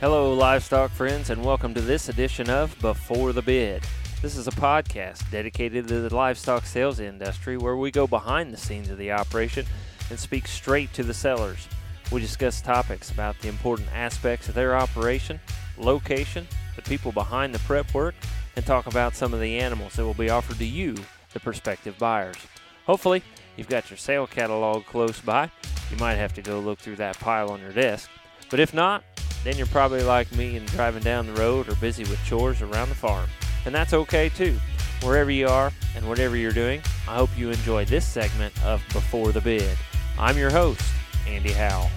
Hello, livestock friends, and welcome to this edition of Before the Bid. This is a podcast dedicated to the livestock sales industry where we go behind the scenes of the operation and speak straight to the sellers. We discuss topics about the important aspects of their operation, location, the people behind the prep work, and talk about some of the animals that will be offered to you, the prospective buyers. Hopefully, you've got your sale catalog close by. You might have to go look through that pile on your desk. But if not, then you're probably like me and driving down the road or busy with chores around the farm. And that's okay too. Wherever you are and whatever you're doing, I hope you enjoy this segment of Before the Bid. I'm your host, Andy Howell.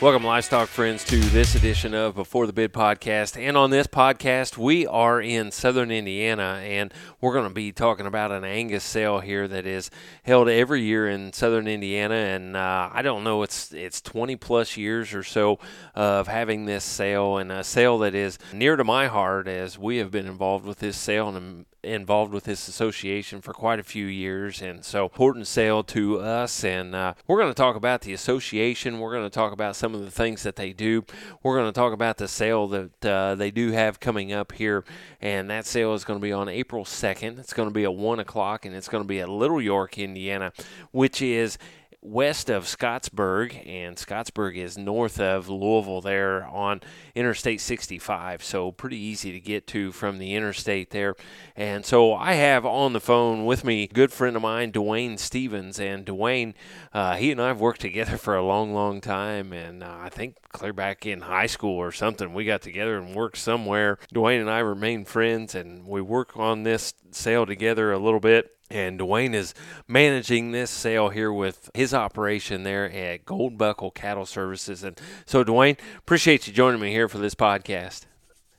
Welcome, livestock friends, to this edition of Before the Bid podcast. And on this podcast, we are in southern Indiana, and we're going to be talking about an Angus sale here that is held every year in southern Indiana. And uh, I don't know, it's it's 20 plus years or so of having this sale, and a sale that is near to my heart as we have been involved with this sale and involved with this association for quite a few years, and so important sale to us. And uh, we're going to talk about the association. We're going to talk about some of the things that they do. We're going to talk about the sale that uh, they do have coming up here, and that sale is going to be on April 2nd. It's going to be at 1 o'clock, and it's going to be at Little York, Indiana, which is west of Scottsburg, and Scottsburg is north of Louisville there on Interstate 65. So pretty easy to get to from the interstate there. And so I have on the phone with me good friend of mine, Dwayne Stevens. And Dwayne, uh, he and I have worked together for a long, long time. And uh, I think clear back in high school or something, we got together and worked somewhere. Dwayne and I remain friends, and we work on this sale together a little bit. And Dwayne is managing this sale here with his operation there at Gold Buckle Cattle Services. And so, Dwayne, appreciate you joining me here for this podcast.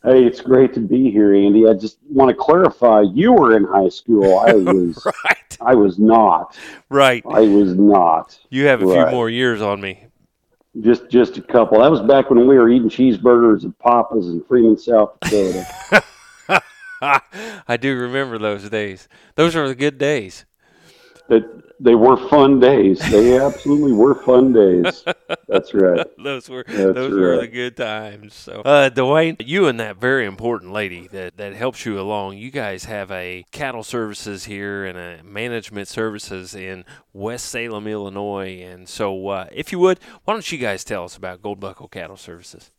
Hey, it's great to be here, Andy. I just want to clarify: you were in high school. I was. right. I was not. Right. I was not. You have a Right. few more years on me. Just, just a couple. That was back when we were eating cheeseburgers at Papa's in Freeman, South Dakota. I do remember those days. Those are the good days. That they were fun days. They absolutely were fun days. That's right. those were That's those were the good times. So, uh, Dwayne, you and that very important lady that that helps you along. You guys have a cattle services here and a management services in West Salem, Illinois. And so, uh, if you would, why don't you guys tell us about Gold Buckle Cattle Services?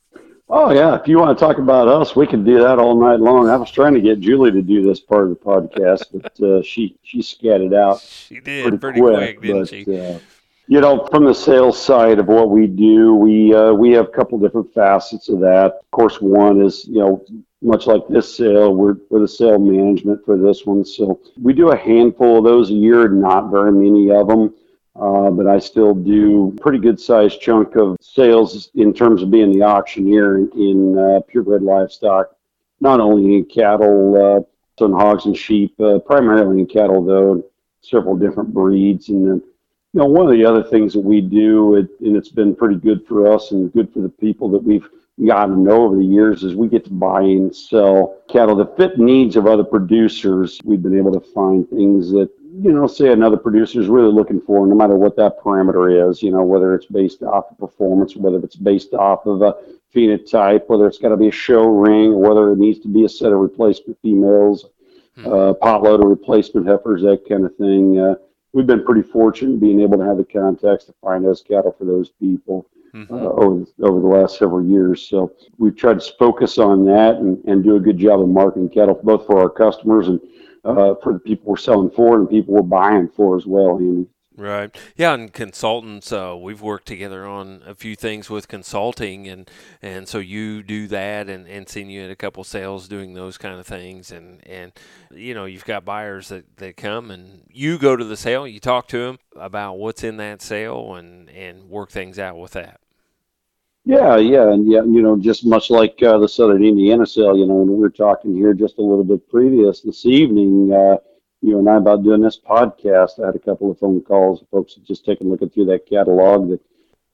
Oh yeah, if you want to talk about us, we can do that all night long. I was trying to get Julie to do this part of the podcast, but uh, she she scattered out. She did pretty, pretty, quick, quick, didn't but, she? Uh, you know, from the sales side of what we do, we uh, we have a couple different facets of that. Of course, one is you know much like this sale, we're we're the sale management for this one, so we do a handful of those a year, not very many of them. Uh, but I still do pretty good sized chunk of sales in terms of being the auctioneer in, in uh, purebred livestock, not only in cattle, uh, and hogs and sheep, uh, primarily in cattle though, several different breeds. And then, you know, one of the other things that we do, it, and it's been pretty good for us and good for the people that we've gotten to know over the years, is we get to buy and sell cattle that fit needs of other producers. We've been able to find things that you know, say another producer is really looking for, no matter what that parameter is, you know, whether it's based off of performance, whether it's based off of a phenotype, whether it's got to be a show ring, or whether it needs to be a set of replacement females, Hmm. uh, pot load of replacement heifers, that kind of thing. Uh, we've been pretty fortunate being able to have the contacts to find those cattle for those people Mhm. uh, over, over the last several years. So we've tried to focus on that and, and do a good job of marketing cattle, both for our customers and uh, for the people we're selling for and people we're buying for as well. Right. Yeah, and consultants, uh, we've worked together on a few things with consulting, and and so you do that, and and seen you at a couple sales doing those kind of things, and and you know you've got buyers that that come, and you go to the sale, you talk to them about what's in that sale, and and work things out with that. Yeah, yeah, and yeah, you know, just much like uh, the Southern Indiana sale, you know, when we were talking here just a little bit previous this evening, uh, you know and I about doing this podcast. I had a couple of phone calls, folks just taken a look through that catalog that,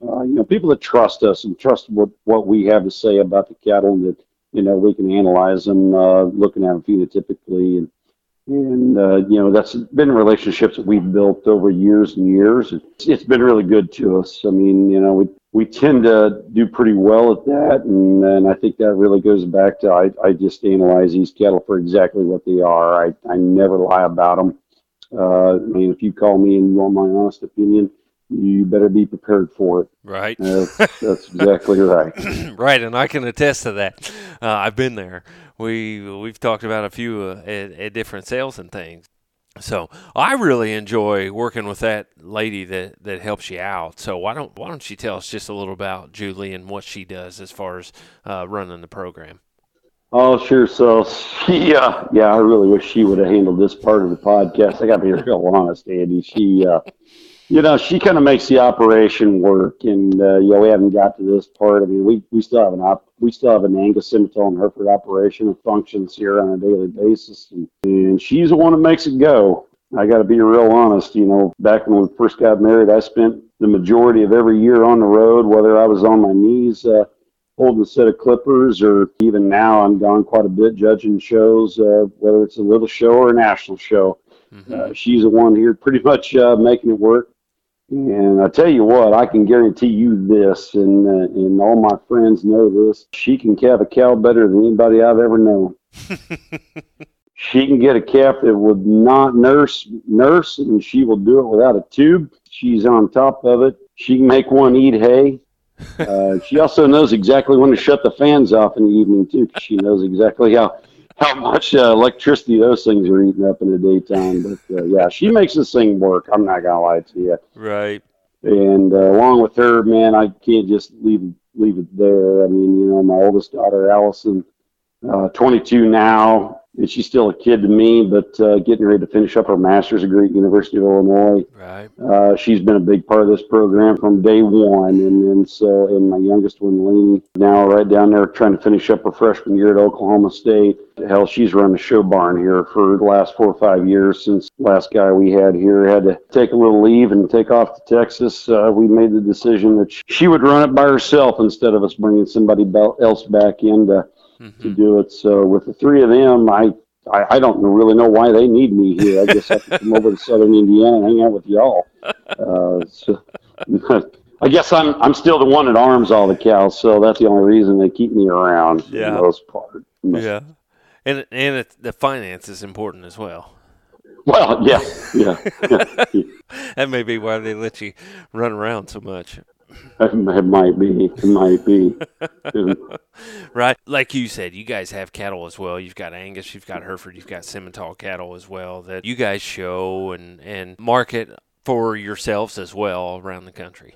uh, you know, people that trust us and trust what, what we have to say about the cattle that, you know, we can analyze them, uh, looking at them phenotypically and, And, uh, you know, that's been relationships that we've built over years and years. It's, it's been really good to us. I mean, you know, we, we tend to do pretty well at that. And, and I think that really goes back to I, I just analyze these cattle for exactly what they are. I, I never lie about them. Uh, I mean, if you call me and you want my honest opinion, you better be prepared for it. Right. Uh, that's exactly right. right, and I can attest to that. Uh, I've been there. We we've talked about a few uh, at, at, different sales and things. So I really enjoy working with that lady that, that helps you out. So why don't why don't you tell us just a little about Julie and what she does as far as uh, running the program? Oh, sure. So, she, uh, yeah, I really wish she would have handled this part of the podcast. I got to be real honest, Andy. She, uh, you know, she kind of makes the operation work, and uh, you know, we haven't got to this part. I mean, we, we still have an op, we still have an Angus Simmental and Hereford operation that functions here on a daily basis, and, and she's the one that makes it go. I got to be real honest. You know, back when we first got married, I spent the majority of every year on the road, whether I was on my knees uh, holding a set of clippers, or even now I'm gone quite a bit judging shows, uh, whether it's a little show or a national show. Mm-hmm. Uh, she's the one here pretty much uh, making it work. And I tell you what, I can guarantee you this, and uh, and all my friends know this. She can calve a cow better than anybody I've ever known. she can get a calf that would not nurse nurse, and she will do it without a tube. She's on top of it. She can make one eat hay. Uh, she also knows exactly when to shut the fans off in the evening too, because she knows exactly how how much uh, electricity those things are eating up in the daytime. But uh, yeah, she makes this thing work. I'm not gonna lie to you. Right. And uh, along with her, man, I can't just leave leave it there. I mean, you know, my oldest daughter, Allison, uh, 22 now, and she's still a kid to me, but uh, getting ready to finish up her master's degree at University of Illinois. Right. Uh, she's been a big part of this program from day one, and then so and my youngest one, Lainey, now right down there trying to finish up her freshman year at Oklahoma State. Hell, she's run the show barn here for the last four or five years since last guy we had here had to take a little leave and take off to Texas. Uh, we made the decision that she would run it by herself instead of us bringing somebody else back in to mm-hmm. to do it. So with the three of them, I, I, I don't really know why they need me here. I guess I to come over to Southern Indiana and hang out with y'all. Uh, so, I guess I'm I'm still the one that arms all the cows, so that's the only reason they keep me around yeah. for the most part. Yeah, and and it, the finance is important as well. Well, yeah, yeah. that may be why they let you run around so much. It might be. It might be. right. Like you said, you guys have cattle as well. You've got Angus, you've got Hereford, you've got Simmental cattle as well that you guys show and, and market for yourselves as well around the country.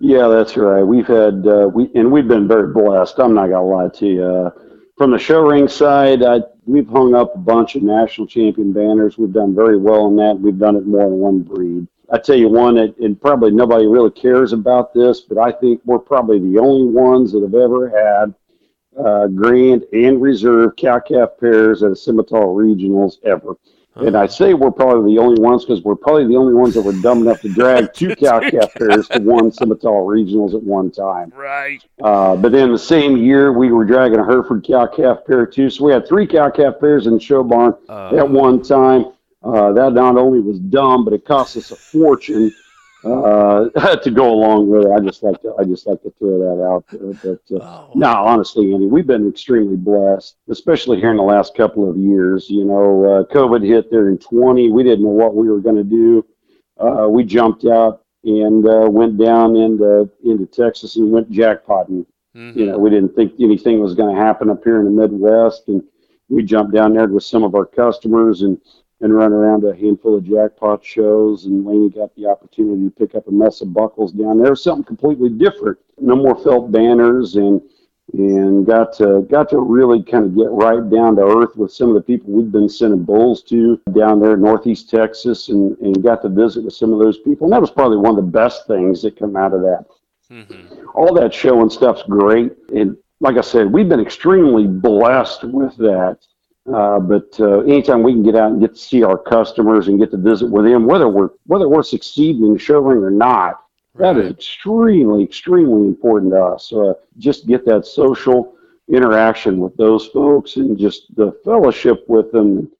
Yeah, that's right. We've had uh, we and we've been very blessed. I'm not gonna lie to you. Uh, from the show ring side, I, we've hung up a bunch of national champion banners. We've done very well in that. We've done it more than one breed. I tell you one, and probably nobody really cares about this, but I think we're probably the only ones that have ever had uh, grand and reserve cow calf pairs at a Simmental regionals ever. And I say we're probably the only ones because we're probably the only ones that were dumb enough to drag two cow calf pairs to one Simmental regionals at one time. Right. Uh, but then the same year, we were dragging a Hereford cow calf pair too. So we had three cow calf pairs in the show barn uh, at one time. Uh, that not only was dumb, but it cost us a fortune uh, to go along with it. I just like to I just like to throw that out there. But uh, oh. no, honestly, Andy, we've been extremely blessed, especially here in the last couple of years. You know, uh, COVID hit there in 20. We didn't know what we were going to do. Uh, we jumped out and uh, went down into into Texas and went jackpotting. Mm-hmm. You know, we didn't think anything was going to happen up here in the Midwest, and we jumped down there with some of our customers and and run around a handful of jackpot shows. And Laney got the opportunity to pick up a mess of buckles down there, something completely different. No more felt banners, and and got to got to really kind of get right down to earth with some of the people we've been sending bulls to down there in Northeast Texas, and and got to visit with some of those people. And that was probably one of the best things that come out of that. Mm-hmm. All that show and stuff's great, and like I said, we've been extremely blessed with that. Uh, but uh, anytime we can get out and get to see our customers and get to visit with them, whether we're whether we're succeeding in showing or not, right. that is extremely extremely important to us. Uh, just get that social interaction with those folks and just the fellowship with them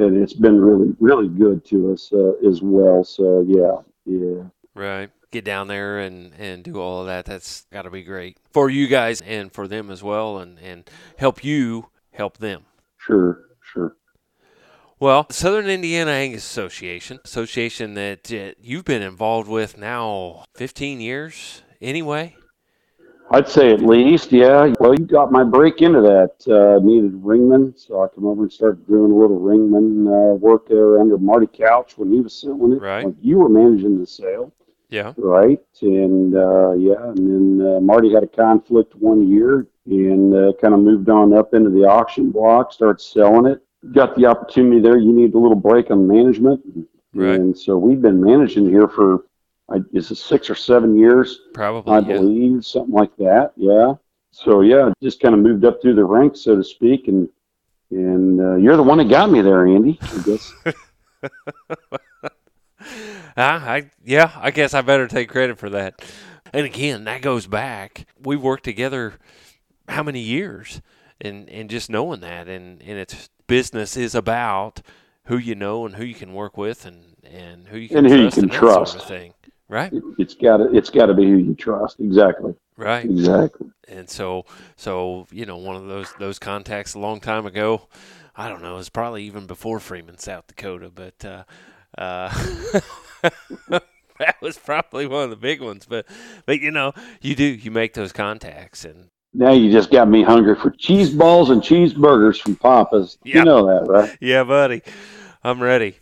and it's been really really good to us uh, as well. So yeah, yeah. Right. Get down there and, and do all of that. That's got to be great for you guys and for them as well, and, and help you help them. Sure, sure. Well, Southern Indiana Angus Association, association that uh, you've been involved with now 15 years anyway. I'd say at least, yeah. Well, you got my break into that. Uh, needed ringman, so I come over and started doing a little ringman uh, work there under Marty Couch when he was selling it. Right. Like you were managing the sale, Yeah. right? And uh, yeah, and then uh, Marty had a conflict one year and uh, kind of moved on up into the auction block, started selling it. Got the opportunity there. You need a little break on management, Right. and so we've been managing here for. I, is it six or seven years? Probably. I yeah. believe, something like that. Yeah. So yeah, just kind of moved up through the ranks, so to speak, and and uh, you're the one that got me there, Andy. I guess. Ah, I yeah, I guess I better take credit for that. And again, that goes back. We've worked together how many years, and and just knowing that, and and it's business is about who you know and who you can work with, and and who you can And who you trust can and that sort of trust. thing. Right, It, it's got to it's got to be who you trust. Exactly. right. Exactly. And so so you know one of those those contacts a long time ago. I don't know. It was probably even before Freeman, South Dakota, but. Uh, uh, that was probably one of the big ones. But but you know, you do you make those contacts, and Now you just got me hungry for cheese balls and cheeseburgers from Papa's. Yeah. You know that, right? yeah, buddy, I'm ready.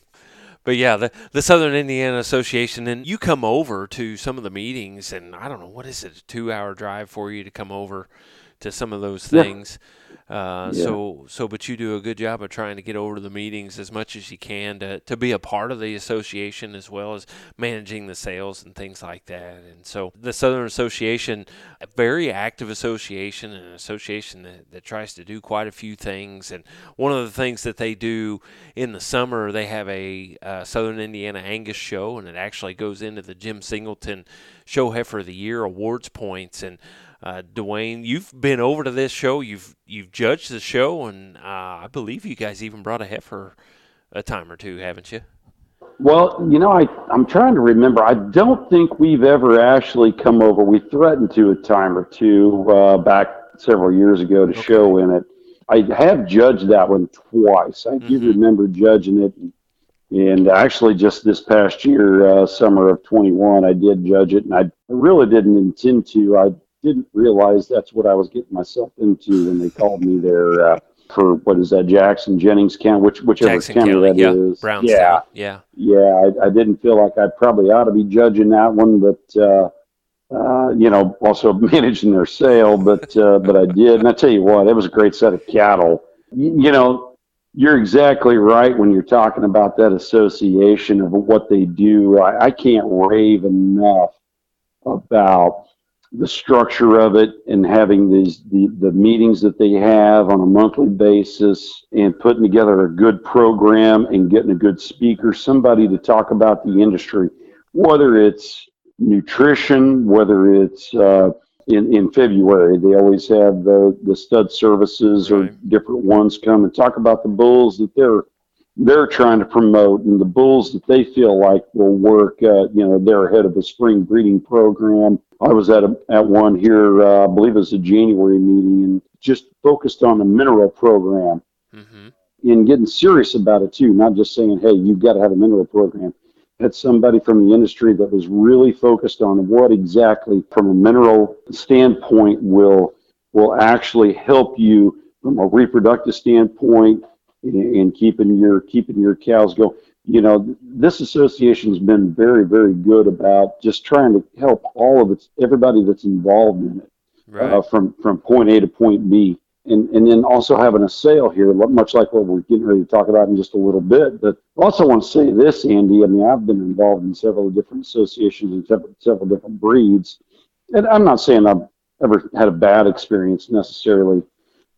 But yeah, the the Southern Indiana Association, and you come over to some of the meetings, and I don't know what is it, a two hour drive for you to come over to some of those Yeah. things. Uh, Yeah. So so, but you do a good job of trying to get over to the meetings as much as you can to to be a part of the association as well as managing the sales and things like that. And so the Southern Association, a very active association, and an association that, that tries to do quite a few things. And one of the things that they do in the summer, they have a uh, Southern Indiana Angus show, and it actually goes into the Jim Singleton Show Heifer of the Year awards points. And uh, Dwayne, you've been over to this show. You've you've judged the show, and uh, I believe you guys even brought a heifer a time or two, haven't you? Well, you know, I I'm trying to remember. I don't think we've ever actually come over. We threatened to a time or two uh, back several years ago to Okay. show in it. I have judged that one twice. I do Mhm. remember judging it, and actually, just this past year, uh, summer of 21, I did judge it, and I really didn't intend to. I didn't realize that's what I was getting myself into when they called me there uh, for what is that Jackson Jennings County, which whichever Jackson county, County, that yeah, is. Brownstown, Yeah, yeah, yeah, I, I didn't feel like I probably ought to be judging that one, but uh, uh, you know, also managing their sale, but uh, but I did, and I tell you what, it was a great set of cattle. You, you know, you're exactly right when you're talking about that association of what they do. I, I can't rave enough about the structure of it and having these the, the meetings that they have on a monthly basis and putting together a good program and getting a good speaker, somebody to talk about the industry, whether it's nutrition, whether it's uh, in, in February, they always have the, the stud services or different ones come and talk about the bulls that they're they're trying to promote and the bulls that they feel like will work. Uh, you know, they're ahead of a spring breeding program. I was at a, at one here, uh, I believe it was a January meeting, and just focused on the mineral program hmm and getting serious about it too. Not just saying, "Hey, you've got to have a mineral program." Had somebody from the industry that was really focused on what exactly, from a mineral standpoint, will will actually help you from a reproductive standpoint and, keeping your keeping your cows going. You know, this association has been very, very good about just trying to help all of its everybody that's involved in it right, uh, from from point A to point B, and and then also having a sale here, much like what we're getting ready to talk about in just a little bit. But I also want to say this, Andy. I mean, I've been involved in several different associations and several, several different breeds, and I'm not saying I've ever had a bad experience necessarily,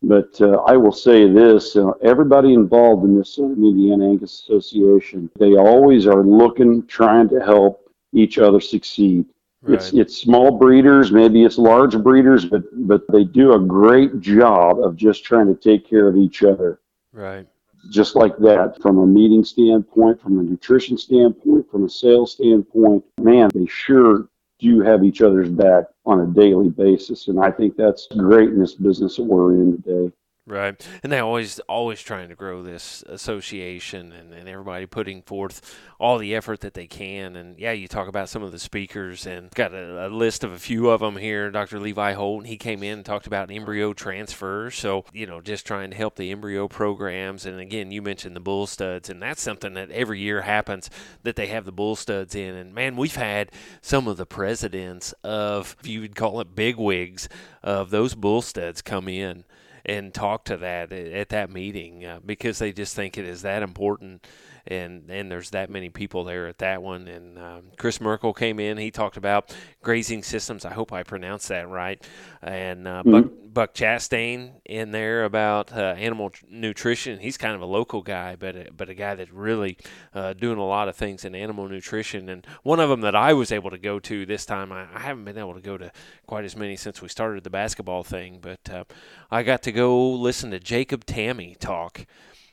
but uh, I will say this: uh, everybody involved in this Southern Indiana Angus Association, they always are looking, trying to help each other succeed. It's it's small breeders, maybe it's large breeders, but but they do a great job of just trying to take care of each other. right. just like that from a meeting standpoint, from a nutrition standpoint, from a sales standpoint. Man, they sure do have each other's back on a daily basis. And I think that's great in this business that we're in today. Right. And they always always trying to grow this association and, and everybody putting forth all the effort that they can. And yeah, you talk about some of the speakers and got a, a list of a few of them here. Dr. Levi Holt, he came in and talked about embryo transfer. So, you know, just trying to help the embryo programs. And again, you mentioned the bull studs, and that's something that every year happens that they have the bull studs in. And man, we've had some of the presidents of, if you would call it big wigs, of those bull studs come in and talk to that at that meeting uh, because they just think it is that important and and there's that many people there at that one. And um, Chris Merkel came in. He talked about grazing systems. I hope I pronounced that right. And uh, mm-hmm. Buck, Buck Chastain in there about uh, animal nutrition. He's kind of a local guy, but a, but a guy that's really uh, doing a lot of things in animal nutrition. And one of them that I was able to go to this time. I, I haven't been able to go to quite as many since we started the basketball thing, but uh, I got to go listen to Jacob Tamme talk.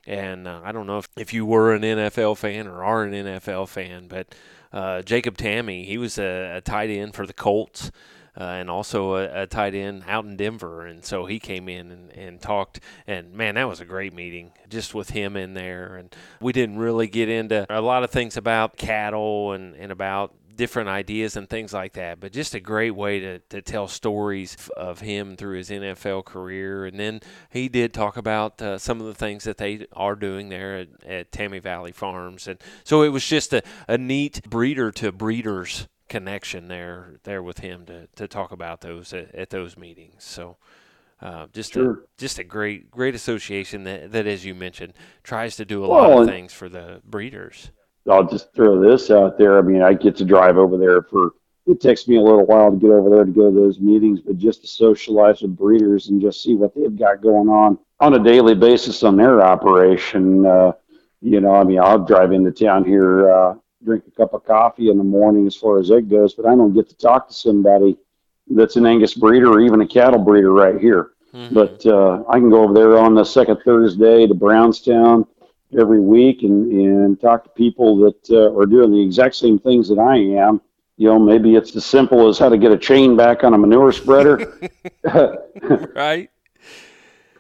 And uh, I don't know if, if you were an NFL fan or are an NFL fan, but uh, Jacob Tamme, he was a, a tight end for the Colts. Uh, and also a, a, tight end out in Denver. And so he came in and, and talked. And man, that was a great meeting just with him in there. And we didn't really get into a lot of things about cattle and, and about different ideas and things like that. But just a great way to, to tell stories of him through his NFL career. And then he did talk about uh, some of the things that they are doing there at, at Tamme Valley Farms. And so it was just a, a neat breeder to breeders connection there there with him to, to talk about those at, at those meetings. So uh, just sure. a just a great great association that, that as you mentioned tries to do a well, lot of things for the breeders. I'll just throw this out there. I mean, I get to drive over there for it takes me a little while to get over there to go to those meetings, but just to socialize with breeders and just see what they've got going on on a daily basis on their operation. Uh, you know, I mean, I'll drive into town here, uh, drink a cup of coffee in the morning as far as it goes, but I don't get to talk to somebody that's an Angus breeder or even a cattle breeder right here. Mm-hmm. But uh, I can go over there on the second Thursday to Brownstown every week and, and talk to people that uh, are doing the exact same things that I am. You know, maybe it's as simple as how to get a chain back on a manure spreader. right.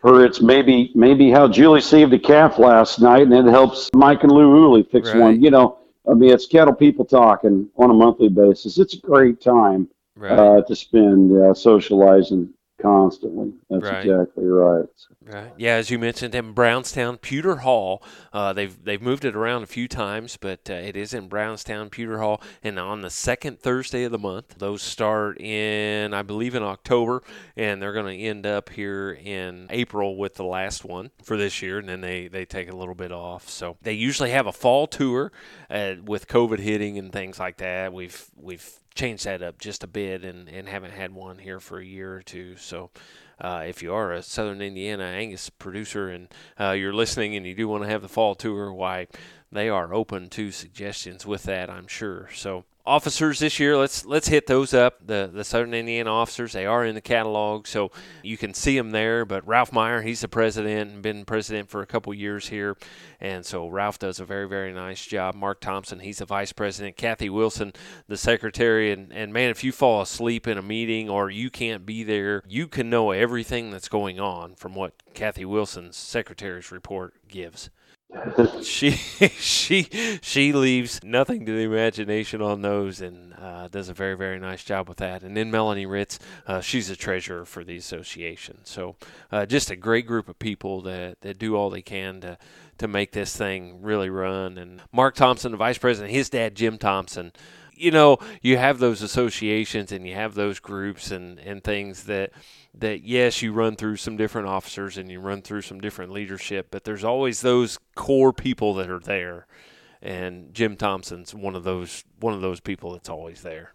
Or it's maybe maybe how Julie saved a calf last night and it helps Mike and Lou Uli fix right. one. You know, I mean, it's cattle people talking on a monthly basis. It's a great time right. uh, to spend uh, socializing constantly. That's right. exactly right. Right. Yeah, as you mentioned, in Brownstown, Pewter Hall. Uh, they've they've moved it around a few times, but uh, it is in Brownstown, Pewter Hall, and on the second Thursday of the month. Those start in, I believe, in October, and they're going to end up here in April with the last one for this year, and then they they take a little bit off. So they usually have a fall tour uh, with COVID hitting and things like that. We've we've changed that up just a bit and, and haven't had one here for a year or two. So uh, if you are a Southern Indiana Angus producer and uh, you're listening and you do want to have the fall tour, why they are open to suggestions with that, I'm sure. So officers this year let's let's hit those up. The the southern indiana officers they are in the catalog so you can see them there. But ralph meyer he's the president and been president for a couple years here. And so ralph does a very very nice job. Mark thompson he's the vice president. Kathy wilson the secretary. And, and man if you fall asleep in a meeting or you can't be there you can know everything that's going on from what kathy wilson's secretary's report gives she she she leaves nothing to the imagination on those and uh, does a very very nice job with that. And then Melanie Ritz, uh, she's a treasurer for the association. So uh, just a great group of people that that do all they can to to make this thing really run. And Mark Thompson, the vice president, his dad Jim Thompson. You know, you have those associations and you have those groups and, and things that that yes, you run through some different officers and you run through some different leadership, but there's always those core people that are there. And Jim Thompson's one of those one of those people that's always there.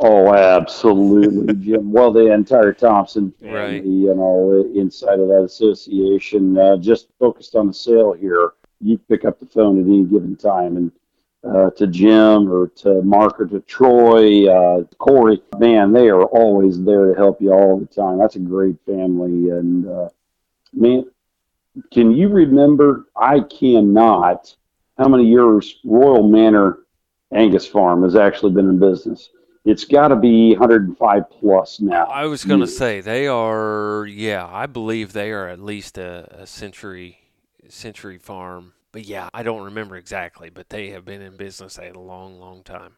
Oh, absolutely, Jim. Well, the entire Thompson family, right. you know, inside of that association, uh, just focused on the sale here. You pick up the phone at any given time and uh, to Jim or to Mark or to Troy, uh, Corey, man, they are always there to help you all the time. That's a great family, and uh, man, can you remember? I cannot. How many years Royal Manor Angus Farm has actually been in business? It's got to be 105 plus now. I was going to say they are. Yeah, I believe they are at least a, a century century farm. But yeah, I don't remember exactly, but they have been in business a long, long time.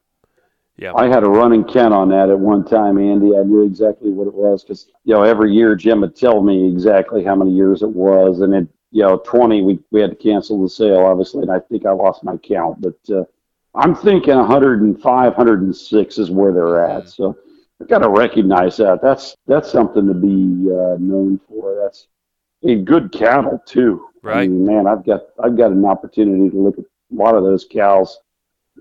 Yeah. I had a running count on that at one time, Andy. I knew exactly what it was because, you know, every year Jim would tell me exactly how many years it was. And it, you know, 20, we, we had to cancel the sale, obviously. And I think I lost my count. But uh, I'm thinking 105, 106 is where they're at. Mm-hmm. So I've got to recognize that. That's that's something to be uh, known for. That's a good cattle, too. Right. I mean, man, I've got I've got an opportunity to look at a lot of those cows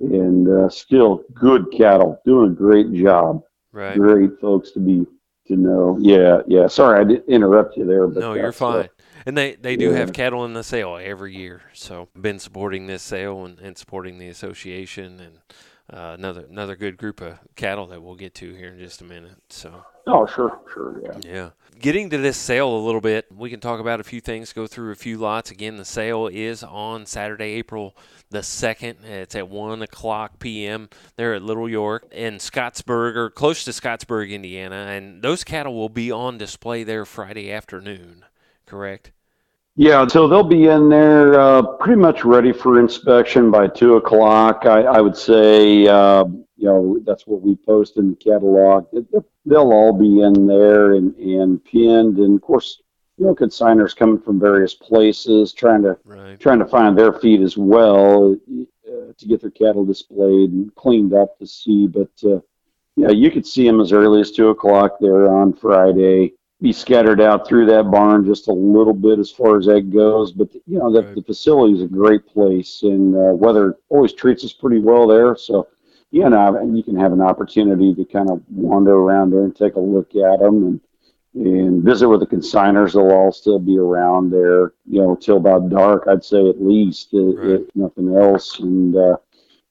and uh, still good cattle, doing a great job. Right. Great folks to be to know. Yeah, yeah. Sorry, I didn't interrupt you there, but no, you're uh, fine. and they, they do yeah. have cattle in the sale every year. So been supporting this sale and, and supporting the association and uh, another another good group of cattle that we'll get to here in just a minute. So. Oh, sure, sure, yeah. Yeah. Getting to this sale a little bit, we can talk about a few things, go through a few lots. Again, the sale is on Saturday, April the 2nd. It's at 1 o'clock p.m. there at Little York in Scottsburg or close to Scottsburg, Indiana. And those cattle will be on display there Friday afternoon, correct? Yeah, so they'll be in there uh, pretty much ready for inspection by 2 o'clock. I, I would say, uh, you know, that's what we post in the catalog. They'll all be in there and, and pinned. And of course, you know, consigners coming from various places, trying to right. trying to find their feed as well uh, to get their cattle displayed and cleaned up to see. But uh, yeah, you could see them as early as two o'clock there on Friday. Be scattered out through that barn just a little bit as far as that goes. But you know, the, right. the facility is a great place, and uh, weather always treats us pretty well there. So you know, and you can have an opportunity to kind of wander around there and take a look at them and and visit with the consigners. They'll all still be around there, you know, till about dark. I'd say at least, uh, right. if nothing else, and uh,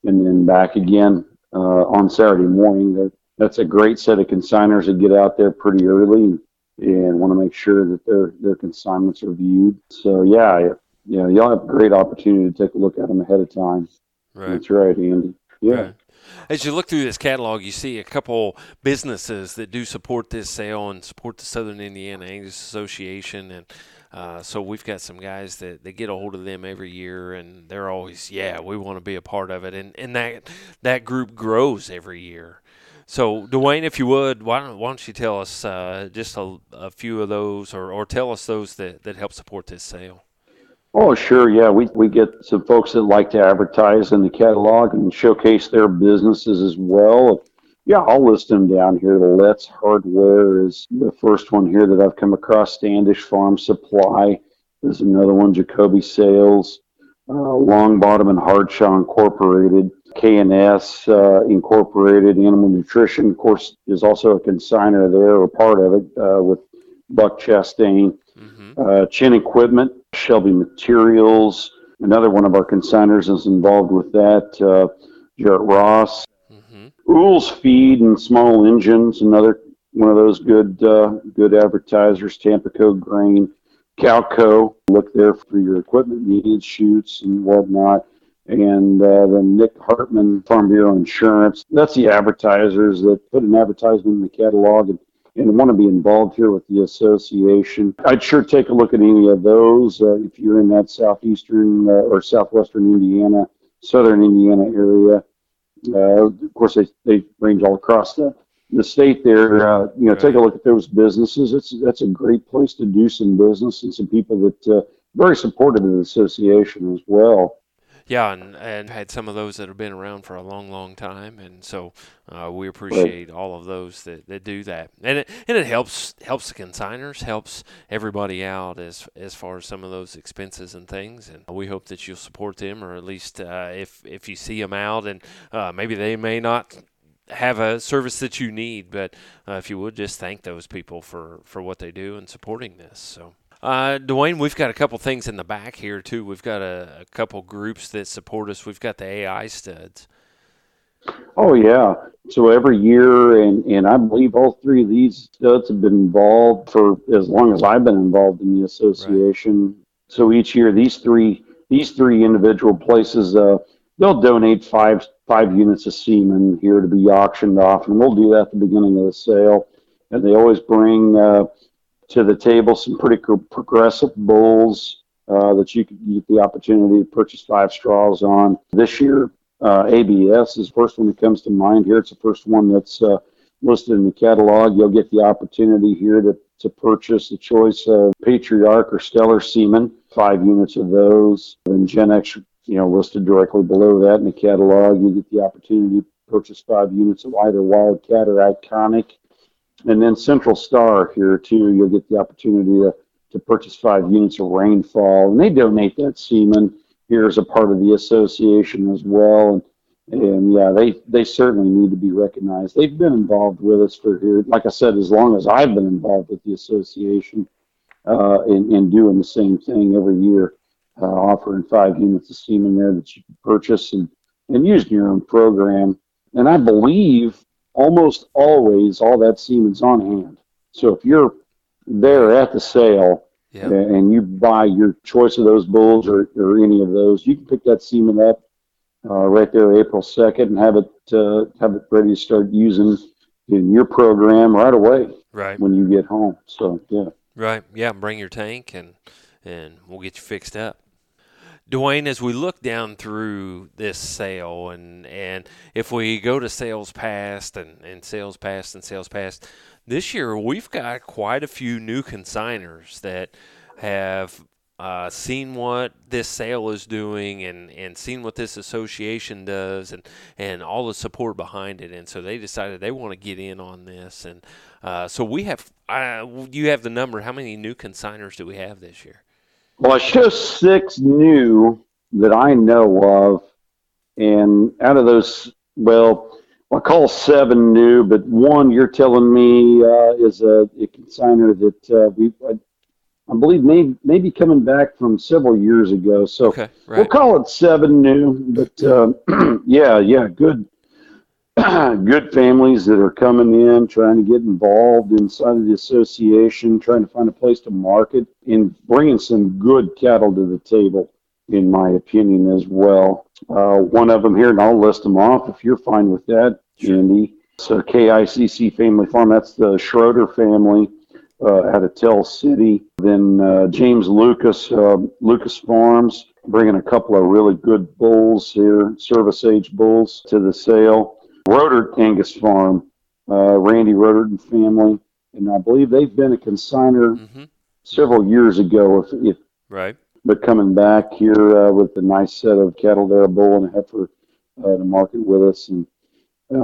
and then back again uh, on Saturday morning. That's a great set of consigners that get out there pretty early and, and want to make sure that their their consignments are viewed. So yeah, you know, y'all have a great opportunity to take a look at them ahead of time. Right. That's right, Andy. Yeah. Right as you look through this catalog, you see a couple businesses that do support this sale and support the Southern Indiana Angus Association, and uh, so we've got some guys that, that get a hold of them every year, and they're always, yeah, we want to be a part of it, and and that that group grows every year. So, Dwayne, if you would, why don't, why don't you tell us uh, just a, a few of those, or, or tell us those that, that help support this sale? Oh, sure. Yeah, we, we get some folks that like to advertise in the catalog and showcase their businesses as well. Yeah, I'll list them down here. Let's Hardware is the first one here that I've come across. Standish Farm Supply is another one. Jacoby Sales, uh, Longbottom and Hardshaw Incorporated, K&S uh, Incorporated, Animal Nutrition, of course, is also a consigner there or part of it uh, with Buck Chastain. Mm-hmm. Uh, Chin Equipment, Shelby Materials, another one of our consigners is involved with that. Uh, Jarrett Ross, mm-hmm. Ools Feed and Small Engines, another one of those good uh, good advertisers. Tampico Grain, Calco, look there for your equipment needs, chutes and whatnot. And uh, then Nick Hartman, Farm Bureau Insurance. That's the advertisers that put an advertisement in the catalog and and want to be involved here with the association. I'd sure take a look at any of those uh, if you're in that southeastern uh, or southwestern Indiana, southern Indiana area. Uh, of course, they, they range all across the, the state there. Uh, you know, take a look at those businesses. It's that's a great place to do some business and some people that uh, very supportive of the association as well. Yeah, and, and had some of those that have been around for a long, long time, and so uh, we appreciate all of those that, that do that, and it and it helps helps the consigners, helps everybody out as as far as some of those expenses and things, and we hope that you'll support them, or at least uh, if if you see them out, and uh, maybe they may not have a service that you need, but uh, if you would just thank those people for for what they do and supporting this, so. Uh, Dwayne, we've got a couple things in the back here too. We've got a, a couple groups that support us. We've got the AI studs. Oh yeah. So every year, and and I believe all three of these studs have been involved for as long as I've been involved in the association. So each year, these three these three individual places, uh, they'll donate five five units of semen here to be auctioned off, and we'll do that at the beginning of the sale. And they always bring uh, to the table some pretty progressive bulls uh, that you can get the opportunity to purchase five straws on. This year, uh, ABS is the first one that comes to mind here. It's the first one that's uh, listed in the catalog. You'll get the opportunity here to, to purchase the choice of Patriarch or Stellar Semen, five units of those. And Genex, you know, listed directly below that in the catalog. You get the opportunity to purchase five units of either Wildcat or Iconic. And then Central Star here too, you'll get the opportunity to, to purchase five units of Rainfall. And they donate that semen here as a part of the association as well. And and yeah, they they certainly need to be recognized. They've been involved with us for here, like I said, as long as I've been involved with the association, uh, in, in doing the same thing every year, uh, offering five units of semen there that you can purchase and and use in your own program. And I believe almost always all that semen's on hand. So if you're there at the sale yep. and you buy your choice of those bulls or, or any of those, you can pick that semen up uh, right there April 2nd and have it uh, have it ready to start using in your program right away. Right. When you get home. So yeah. Right. Yeah. Bring your tank and and we'll get you fixed up. Dwayne, as we look down through this sale, and and if we go to sales past and, and sales past and sales past, this year we've got quite a few new consigners that have uh, seen what this sale is doing and, and seen what this association does and, and all the support behind it. And so they decided they want to get in on this. And uh, so we have, uh, you have the number. How many new consigners do we have this year? Well, I show six new that I know of. And out of those, well, I call seven new, but one you're telling me uh, is a, a consigner that uh, we I believe maybe maybe coming back from several years ago. So okay, right. we'll call it seven new. But uh, yeah, yeah, good good families that are coming in, trying to get involved inside of the association, trying to find a place to market, and bringing some good cattle to the table, in my opinion, as well. Uh, one of them here, and I'll list them off if you're fine with that, Andy. So KICC Family Farm, that's the Schroeder family uh, out of Tell City. Then uh, James Lucas, uh, Lucas Farms, bringing a couple of really good bulls here, service age bulls to the sale. Roder Angus Farm, uh, Randy Roder and family, and I believe they've been a consigner mm-hmm. several years ago. If, if right, but coming back here uh, with a nice set of cattle there, a bull and a heifer uh, to market with us, and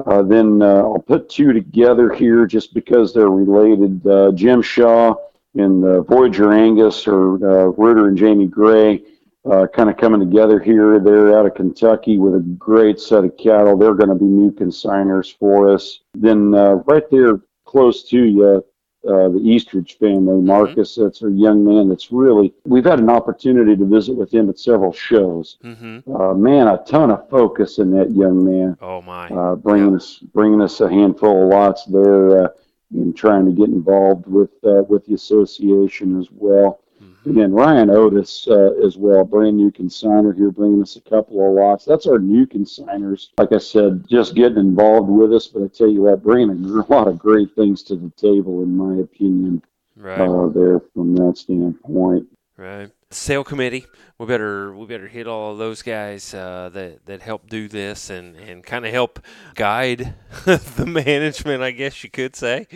uh, then uh, I'll put two together here just because they're related. Uh, Jim Shaw and uh, Voyager Angus or uh, Ritter and Jamie Gray uh, kind of coming together here. They're out of Kentucky with a great set of cattle. They're going to be new consigners for us. Then right there close to you, uh, the Eastridge family, mm-hmm. Marcus. Mm-hmm. That's a young man that's really. We've had an opportunity to visit with him at several shows. Mm-hmm. Uh, man, a ton of focus in that young man. Oh my! Uh, bringing yeah. us bringing us a handful of lots there, uh, and trying to get involved with uh, with the association as well. And then Ryan Otis uh, as well, brand new consigner here, bringing us a couple of lots. That's our new consigners. Like I said, just getting involved with us. But I tell you what, bringing a lot of great things to the table, in my opinion. Right. Uh, there from that standpoint. Right. Sale committee. We better we better hit all of those guys uh, that that help do this and and kind of help guide the management. I guess you could say.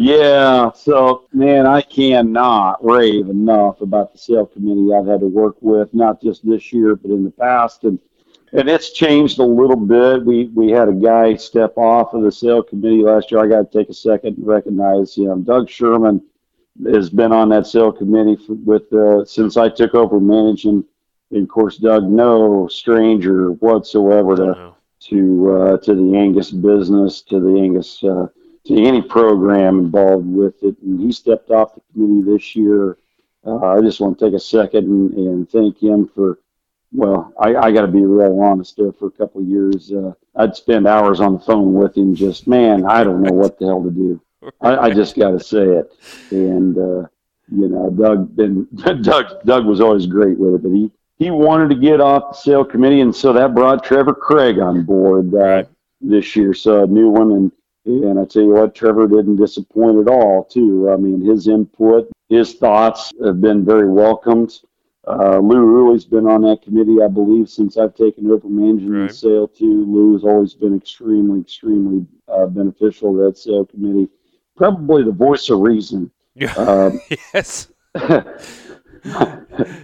Yeah, so man, I cannot rave enough about the sale committee I've had to work with, not just this year, but in the past, and and it's changed a little bit. We we had a guy step off of the sale committee last year. I got to take a second and recognize, you know, Doug Sherman has been on that sale committee for, with uh, since I took over managing. And of course, Doug, no stranger whatsoever to to uh, to the Angus business, to the Angus. Uh, to any program involved with it. And he stepped off the committee this year. Uh, I just want to take a second and, and thank him for, well, I, I got to be real honest there for a couple of years. Uh, I'd spend hours on the phone with him, just, man, I don't know what the hell to do. I, I just got to say it. And, uh, you know, Doug been Doug Doug was always great with it, but he he wanted to get off the sale committee, and so that brought Trevor Craig on board uh, this year. So a new one, and and I tell you what, Trevor didn't disappoint at all. Too, I mean, his input, his thoughts have been very welcomed. Uh, Lou Ruley's been on that committee, I believe, since I've taken over managing Right. the sale too. Lou has always been extremely, extremely uh, beneficial to that sale committee. Probably the voice of reason. Um, yes.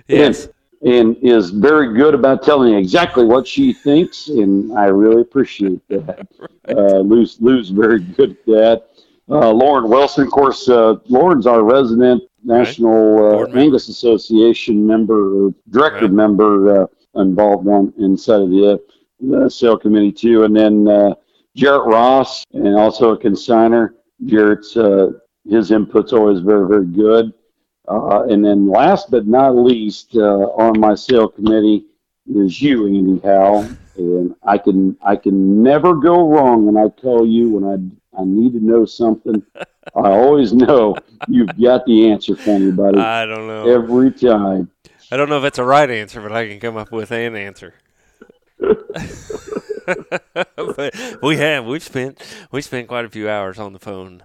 Yes. And is very good about telling you exactly what she thinks, and I really appreciate that. Uh, Lou's, Lou's very good at that. Uh, Lauren Wilson, of course, uh, Lauren's our resident National uh, member. Angus Association member, director Right. member uh, involved on inside of the, the sale committee too. And then uh, Jarrett Ross, and also a consigner. Jarrett's uh, his input's always very, very good. Uh, and then last but not least, uh, on my sale committee is you, Andy Howe. And I can I can never go wrong when I call you when I I need to know something. I always know you've got the answer for me, buddy. I don't know. Every time. I don't know if that's a right answer, but I can come up with an answer. we have we've spent we spent quite a few hours on the phone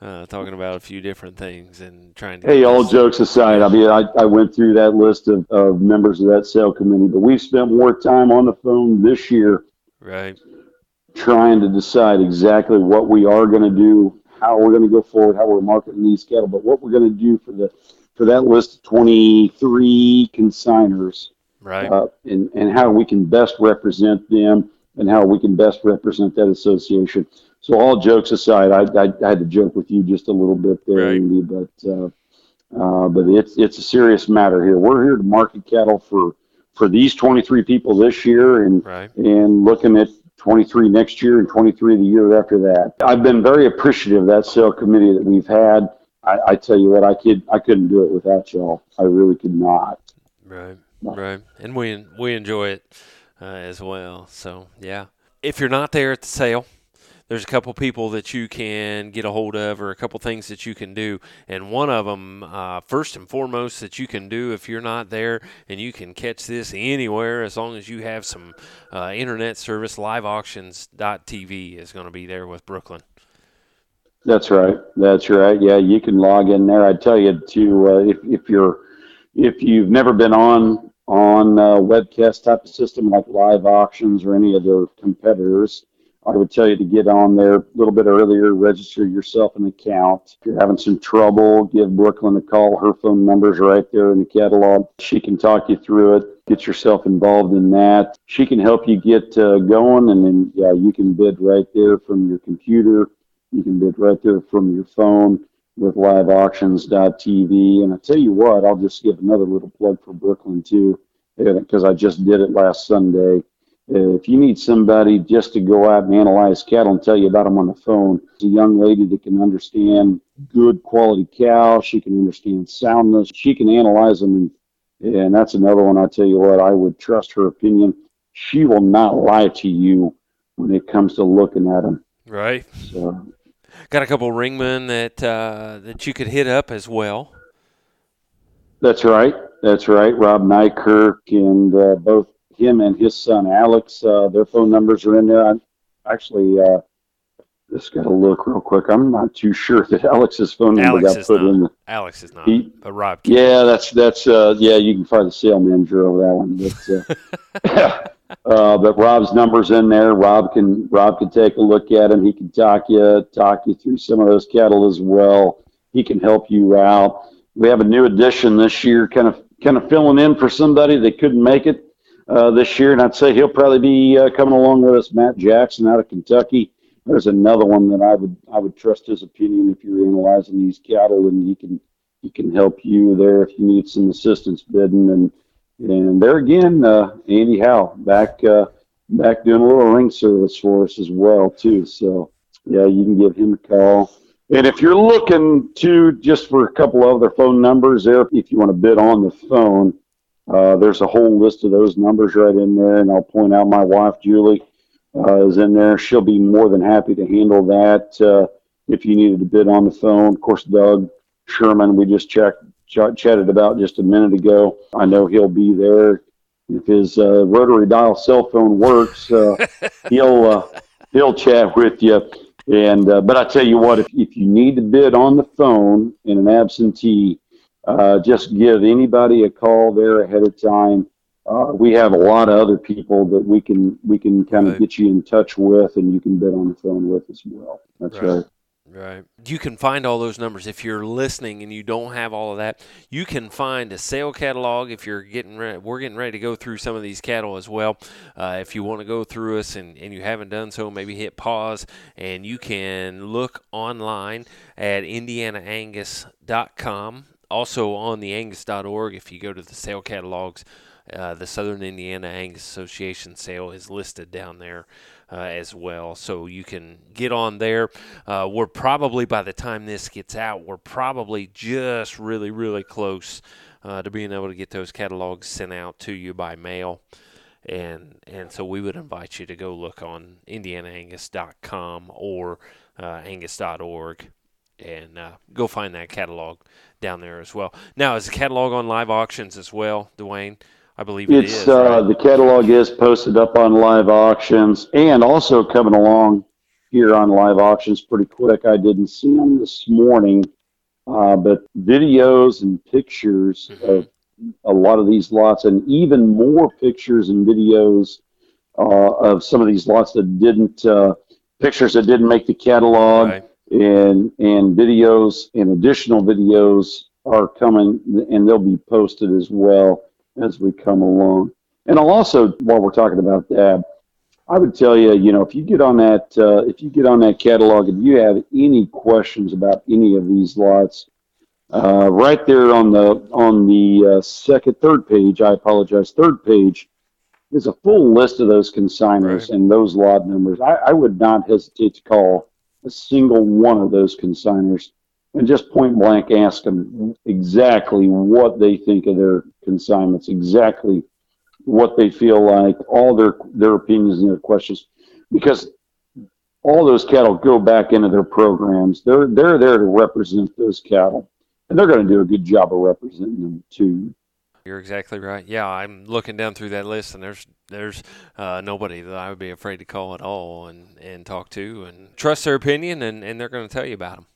uh, talking about a few different things and trying to Hey, all jokes aside, I mean, I, I went through that list of, of members of that sale committee, but we've spent more time on the phone this year right. trying to decide exactly what we are going to do, how we're going to go forward, how we're marketing these cattle, but what we're going to do for the for that list of 23 consigners, right. uh, and and how we can best represent them and how we can best represent that association. So all jokes aside, I, I, I had to joke with you just a little bit there, Right. Andy, but uh, uh, but it's it's a serious matter here. We're here to market cattle for for these 23 people this year, and right and looking at 23 next year and 23 the year after that. I've been very appreciative of that sale committee that we've had. I, I tell you what, I could I couldn't do it without y'all. I really could not. Right, No. right, and we we enjoy it uh, as well. So yeah, if you're not there at the sale, there's a couple people that you can get a hold of, or a couple things that you can do. And one of them, uh, first and foremost, that you can do if you're not there, and you can catch this anywhere as long as you have some uh, internet service. LiveAuctions.tv is going to be there with Brooklyn. That's right. That's right. Yeah, you can log in there. I tell you to uh, if if you're if you've never been on on uh, webcast type of system like live auctions or any of their competitors, I would tell you to get on there a little bit earlier, register yourself an account. If you're having some trouble, give Brooklyn a call. Her phone number's right there in the catalog. She can talk you through it. Get yourself involved in that. She can help you get uh, going, and then yeah, you can bid right there from your computer. You can bid right there from your phone with liveauctions.tv. And I tell you what, I'll just give another little plug for Brooklyn too, because I just did it last Sunday. Uh, If you need somebody just to go out and analyze cattle and tell you about them on the phone, it's a young lady that can understand good quality cow. She can understand soundness. She can analyze them. And, and that's another one. I tell you what, I would trust her opinion. She will not lie to you when it comes to looking at them. Right. So Got a couple ringmen that uh, that you could hit up as well. That's right. That's right. Rob Nykirk and uh, both him and his son Alex, uh, their phone numbers are in there. I actually uh, just got to look real quick. I'm not too sure that Alex's phone number Alex got put in. not. The, Alex is not, He- but Rob. Can. yeah, that's that's uh, yeah. You can find the sale manager over that one, but uh, uh, but Rob's numbers in there. Rob can Rob can take a look at him. He can talk you talk you through some of those cattle as well. He can help you out. We have a new addition this year, kind of kind of filling in for somebody that couldn't make it uh, this year, and I'd say he'll probably be uh, coming along with us. Matt Jackson out of Kentucky. There's another one that I would I would trust his opinion if you're analyzing these cattle, and he can he can help you there if you need some assistance bidding. And and there again, uh, Andy Howe back uh, back doing a little ring service for us as well too. So yeah, you can give him a call. And if you're looking to just for a couple other phone numbers there, if you want to bid on the phone, uh, there's a whole list of those numbers right in there. And I'll point out my wife Julie uh, is in there. She'll be more than happy to handle that uh, if you needed to bid on the phone. Of course, Doug Sherman, we just checked ch- chatted about just a minute ago. I know he'll be there. If his uh, rotary dial cell phone works, uh, he'll uh, he'll chat with you. And uh, but I tell you what, if, if you need to bid on the phone in an absentee, uh, just give anybody a call there ahead of time. Uh, we have a lot of other people that we can we can kind of Right. get you in touch with, and you can bid on the phone with as well. That's Right. right. Right. You can find all those numbers if you're listening and you don't have all of that. You can find a sale catalog if you're getting ready. We're getting ready to go through some of these cattle as well. Uh, if you want to go through us and, and you haven't done so, maybe hit pause and you can look online at indianaangus.com. Also on the angus.org, if you go to the sale catalogs, uh, the Southern Indiana Angus Association sale is listed down there uh, as well. So you can get on there. Uh, we're probably, by the time this gets out, we're probably just really, really close uh, to being able to get those catalogs sent out to you by mail. And, and so we would invite you to go look on indianaangus.com or uh, angus.org and uh, go find that catalog down there as well. Now, is the catalog on live auctions as well, Dwayne? I believe it It's is, uh, right? the catalog is posted up on live auctions and also coming along here on live auctions pretty quick. I didn't see them this morning, uh, but videos and pictures Mhm. of a lot of these lots, and even more pictures and videos uh, of some of these lots that didn't uh, pictures that didn't make the catalog Right. And and videos and additional videos are coming and they'll be posted as well as we come along. And I'll also, while we're talking about that, I would tell you, you know, if you get on that, uh, if you get on that catalog if you have any questions about any of these lots, uh, right there on the on the uh, second, third page, I apologize, third page is a full list of those consigners Right. and those lot numbers. I, I would not hesitate to call a single one of those consigners and just point blank ask them exactly what they think of their consignments, exactly what they feel like, all their their opinions and their questions, because all those cattle go back into their programs. They're they're there to represent those cattle, and they're going to do a good job of representing them too. You're exactly right. Yeah, I'm looking down through that list, and there's there's uh, nobody that I would be afraid to call at all and, and talk to and trust their opinion, and, and they're going to tell you about them.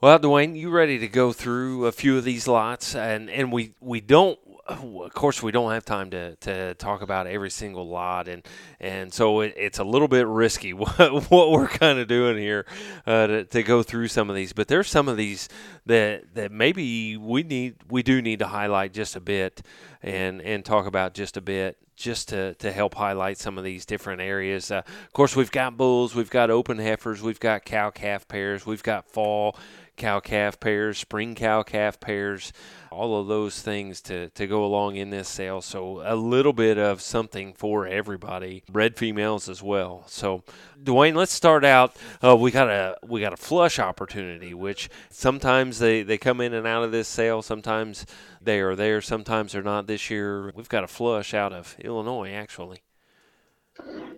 Well, Dwayne, you ready to go through a few of these lots, and and we we don't. Of course, we don't have time to, to talk about every single lot, and and so it, it's a little bit risky what, what we're kind of doing here uh, to, to go through some of these. But there's some of these that that maybe we need we do need to highlight just a bit and and talk about just a bit just to, to help highlight some of these different areas. Uh, of course, we've got bulls, we've got open heifers, we've got cow calf pairs, we've got fall cow calf pairs, spring cow calf pairs, all of those things to, to go along in this sale. So a little bit of something for everybody, bred females as well. So Dwayne, let's start out. Uh, we got a we got a flush opportunity, which sometimes they, they come in and out of this sale. Sometimes they are there. Sometimes they're not. This year we've got a flush out of Illinois, actually.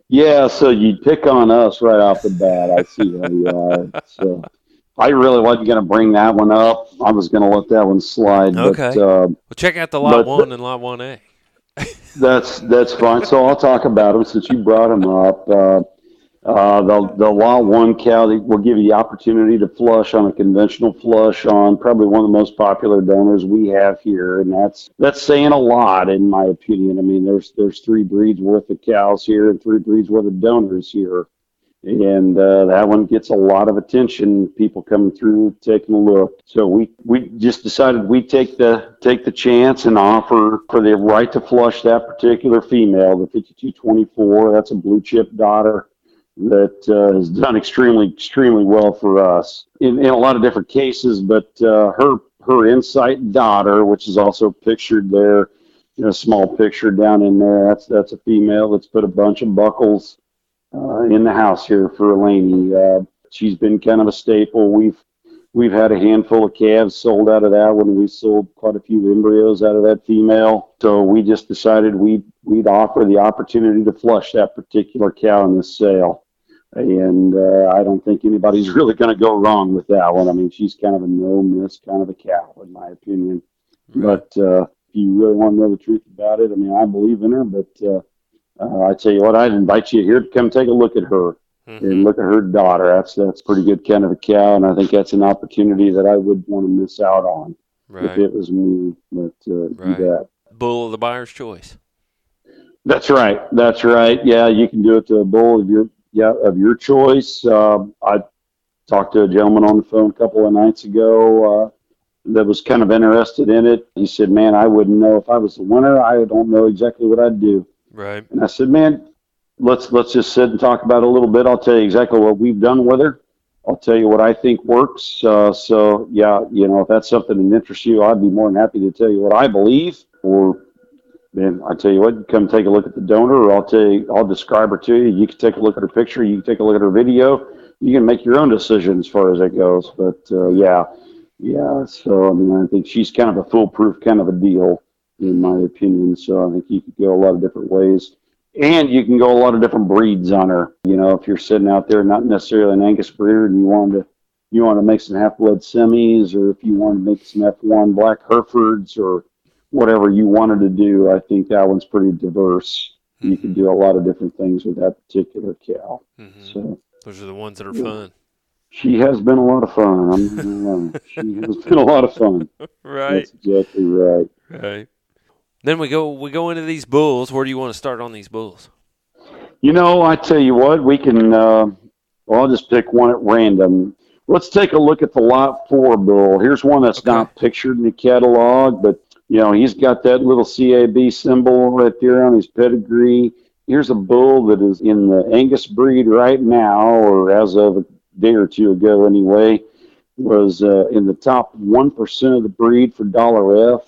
Yeah, so you pick on us right off the bat. I see how you are. So I really wasn't going to bring that one up. I was going to let that one slide. Okay. But, uh, Well, check out the lot But- one and lot one A. That's that's fine. So I'll talk about them since you brought them up. Uh, uh, the the law one cow they will give you the opportunity to flush on a conventional flush on probably one of the most popular donors we have here, and that's that's saying a lot in my opinion. I mean, there's there's three breeds worth of cows here and three breeds worth of donors here, and uh, that one gets a lot of attention. People coming through taking a look. So we we just decided we take the take the chance and offer for the right to flush that particular female, the 5224. That's a blue chip daughter that uh, has done extremely extremely well for us in, in a lot of different cases. But uh, her her insight daughter, which is also pictured there, in a small picture down in there. That's that's a female that's put a bunch of buckles uh, in the house here for Elaney. Uh, she's been kind of a staple. We've we've had a handful of calves sold out of that one. We sold quite a few embryos out of that female. So we just decided we'd we'd offer the opportunity to flush that particular cow in this sale. And uh, I don't think anybody's really going to go wrong with that one. I mean, she's kind of a no miss kind of a cow, in my opinion. But uh, if you really want to know the truth about it, I mean, I believe in her, but uh, uh, I tell you what, I'd invite you here to come take a look at her Mm-hmm. and look at her daughter. That's that's pretty good kind of a cow, and I think that's an opportunity that I would want to miss out on if it was me. But uh, Right. that. Bull of the buyer's choice. That's right. That's right. Yeah, you can do it to a bull of your yeah of your choice. Um, I talked to a gentleman on the phone a couple of nights ago uh, that was kind of interested in it. He said, "Man, I wouldn't know if I was the winner. I don't know exactly what I'd do." Right. And I said, "Man, let's let's just sit and talk about it a little bit. I'll tell you exactly what we've done with her. I'll tell you what I think works. Uh, so yeah, you know, if that's something that interests you, I'd be more than happy to tell you what I believe. Or then I tell you what, come take a look at the donor, or I'll tell you, I'll describe her to you. You can take a look at her picture. You can take a look at her video. You can make your own decision as far as that goes. But uh, yeah, yeah. So I mean, I think she's kind of a foolproof kind of a deal, in my opinion. So I think you could go a lot of different ways and you can go a lot of different breeds on her. You know, if you're sitting out there, not necessarily an Angus breeder, and you want to you want to make some half blood semis, or if you want to make some F1 black Herefords, or whatever you wanted to do, I think that one's pretty diverse. You can do a lot of different things with that particular cow. hmm So Those are the ones that are Yeah. fun. she has been a lot of fun. I'm, she has been a lot of fun. Right. That's exactly right. Right. Then we go we go into these bulls. Where do you want to start on these bulls? You know, I tell you what, we can. Uh, well, I'll just pick one at random. Let's take a look at the Lot Four bull. Here's one that's Okay. not pictured in the catalog, but you know he's got that little CAB symbol right there on his pedigree. Here's a bull that is in the Angus breed right now, or as of a day or two ago, anyway. Was uh, in the top one percent of the breed for dollar F,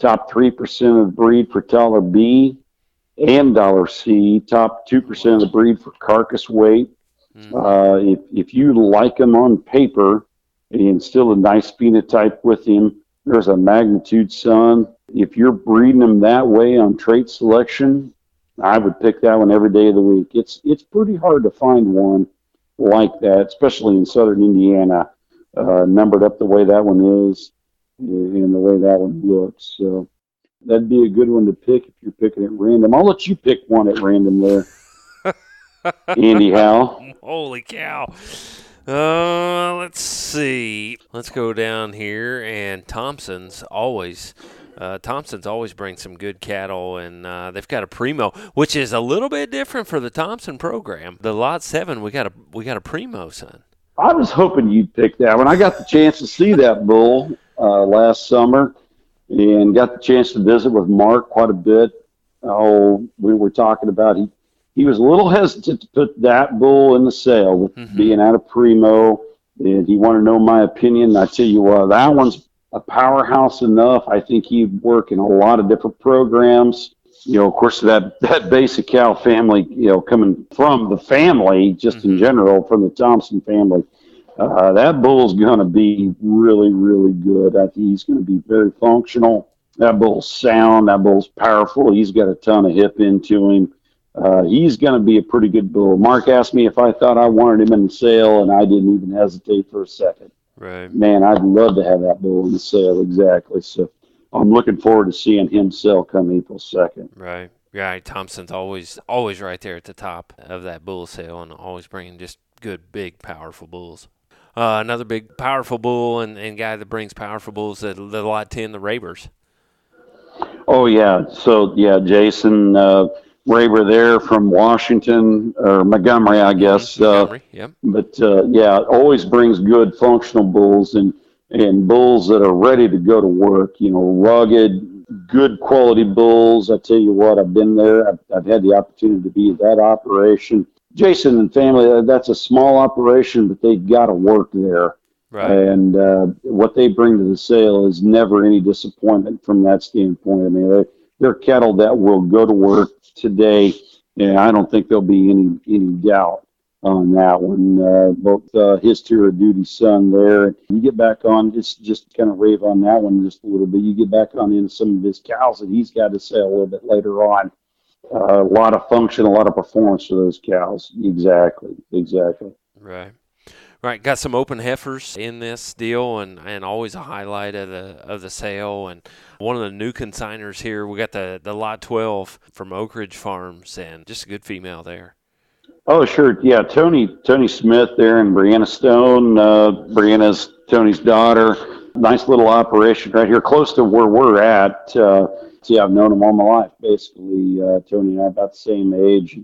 top three percent of the breed for dollar B, and dollar C, top 2% of the breed for carcass weight. Mm. Uh, if, if you like him on paper and still a nice phenotype with him, there's a magnitude son. If you're breeding him that way on trait selection, I would pick that one every day of the week. It's it's pretty hard to find one like that, especially in southern Indiana, uh, numbered up the way that one is and the way that one looks. So that'd be a good one to pick if you're picking at random. I'll let you pick one at random there, Andy Howe. Holy cow. Uh, let's see. Let's go down here, and Thompson's always. Uh, Thompson's always brings some good cattle, and uh, they've got a primo, which is a little bit different for the Thompson program. The lot seven, we got a we got a primo, son. I was hoping you'd pick that when I got the chance to see that bull uh, last summer and got the chance to visit with Mark quite a bit. Oh, we were talking about he he was a little hesitant to put that bull in the sale with Mhm. being out of primo, and he wanted to know my opinion. I tell you what, that one's a powerhouse enough. I think he'd work in a lot of different programs. You know, of course, that that basic cow family, you know, coming from the family, just in Mhm. general, from the Thompson family, uh, that bull's going to be really, really good. I think he's going to be very functional. That bull's sound. That bull's powerful. He's got a ton of hip into him. Uh, he's going to be a pretty good bull. Mark asked me if I thought I wanted him in the sale, and I didn't even hesitate for a second. Right. Man, I'd love to have that bull in the sale. Exactly. So I'm looking forward to seeing him sell come April 2nd. Right. Right. Thompson's always always right there at the top of that bull sale, and always bringing just good, big, powerful bulls. Uh, another big, powerful bull and, and guy that brings powerful bulls, that the lot ten, the Rabers. Oh yeah, so yeah, Jason uh, Raber there from Washington or Montgomery, I guess. Uh, Montgomery. Yep. but uh, yeah, always brings good functional bulls and and bulls that are ready to go to work. You know, rugged, good quality bulls. I tell you what, I've been there. I've, I've had the opportunity to be at that operation. Jason and family, uh, that's a small operation, but they got to work there. Right. And uh, what they bring to the sale is never any disappointment from that standpoint. I mean, they're, they're cattle that will go to work today, and I don't think there'll be any any doubt on that one. Uh, both uh, his tour of duty son there. You get back on just just kind of rave on that one just a little bit. You get back on into some of his cows that he's got to sell a little bit later on. A lot of function, a lot of performance for those cows. Exactly, exactly. Right. Right, got some open heifers in this deal, and, and always a highlight of the of the sale. And one of the new consigners here, we got the the lot twelve from Oak Ridge Farms, and just a good female there. Oh, sure. Yeah, Tony Tony Smith there and Brianna Stone. Uh, Brianna's Tony's daughter. Nice little operation right here, close to where we're at. Uh, see, I've known them all my life, basically. Uh, Tony and I are about the same age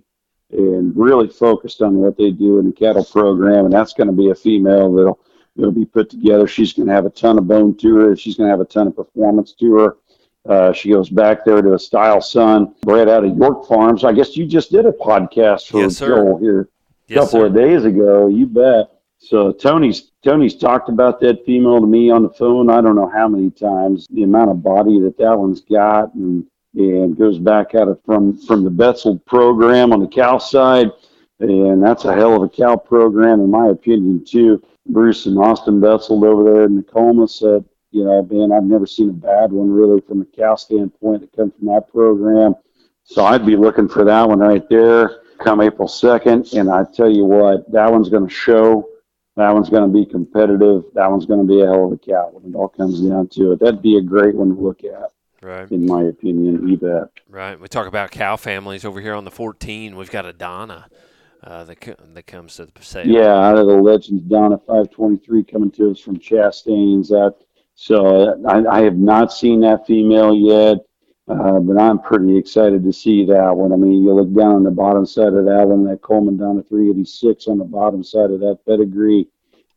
and really focused on what they do in the cattle program. And that's going to be a female that'll, that'll be put together. She's going to have a ton of bone to her. She's going to have a ton of performance to her. Uh, she goes back there to a style son, bred out of York Farms. I guess you just did a podcast for yes, Joel here a yes, couple sir. of days ago. You bet. So Tony's Tony's talked about that female to me on the phone. I don't know how many times. The amount of body that that one's got, and and goes back at it from from the Betzel program on the cow side, and that's a hell of a cow program in my opinion too. Bruce and Austin Betzel over there in Tacoma said, you know, man, I've never seen a bad one really from a cow standpoint that come from that program. So I'd be looking for that one right there come April 2nd. And I tell you what, that one's going to show. That one's going to be competitive. That one's going to be a hell of a cow when it all comes down to it. That'd be a great one to look at, Right, in my opinion. You bet. right. We talk about cow families over here on the 14. We've got a Donna uh, that that comes to the sale. Yeah, out of the Legends down at 523 coming to us from Chastain's. That so I, I have not seen that female yet, uh, but I'm pretty excited to see that one. I mean, you look down on the bottom side of that one, that Coleman down to 386 on the bottom side of that pedigree.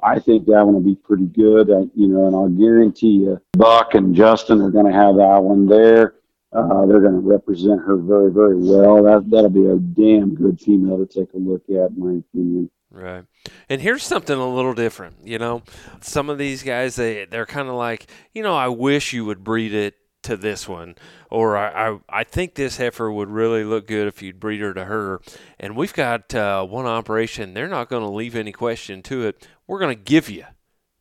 I think that one will be pretty good. I, you know, and I'll guarantee you, Buck and Justin are going to have that one there. Uh, they're going to represent her very, very well. That that'll be a damn good female to take a look at, in my opinion. Right. And here's something a little different. You know, some of these guys they they're kind of like, you know, I wish you would breed it to this one, or I, I I think this heifer would really look good if you'd breed her to her. And we've got uh, one operation. They're not going to leave any question to it. We're going to give you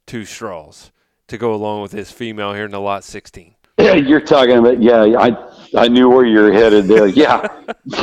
two straws to go along with this female here in the lot 16. Yeah, you're talking about. Yeah, I I knew where you're headed there. Yeah,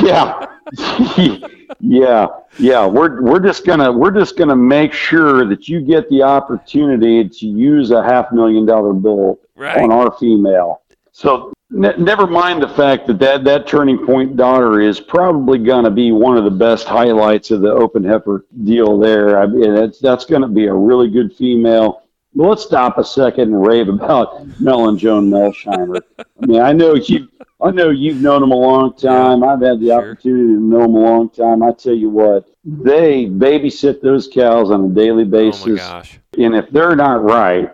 yeah, yeah, yeah. We're we're just gonna we're just gonna make sure that you get the opportunity to use a half million dollar bill Right. on our female. So ne- never mind the fact that, that that turning point daughter is probably gonna be one of the best highlights of the open heifer deal there. I mean, that's that's gonna be a really good female. Let's stop a second and rave about Mel and Joan Melsheimer. I mean, I know you, I know you've known them a long time. I've had the Sure. opportunity to know them a long time. I tell you what, they babysit those cows on a daily basis. Oh my gosh. and if they're not right,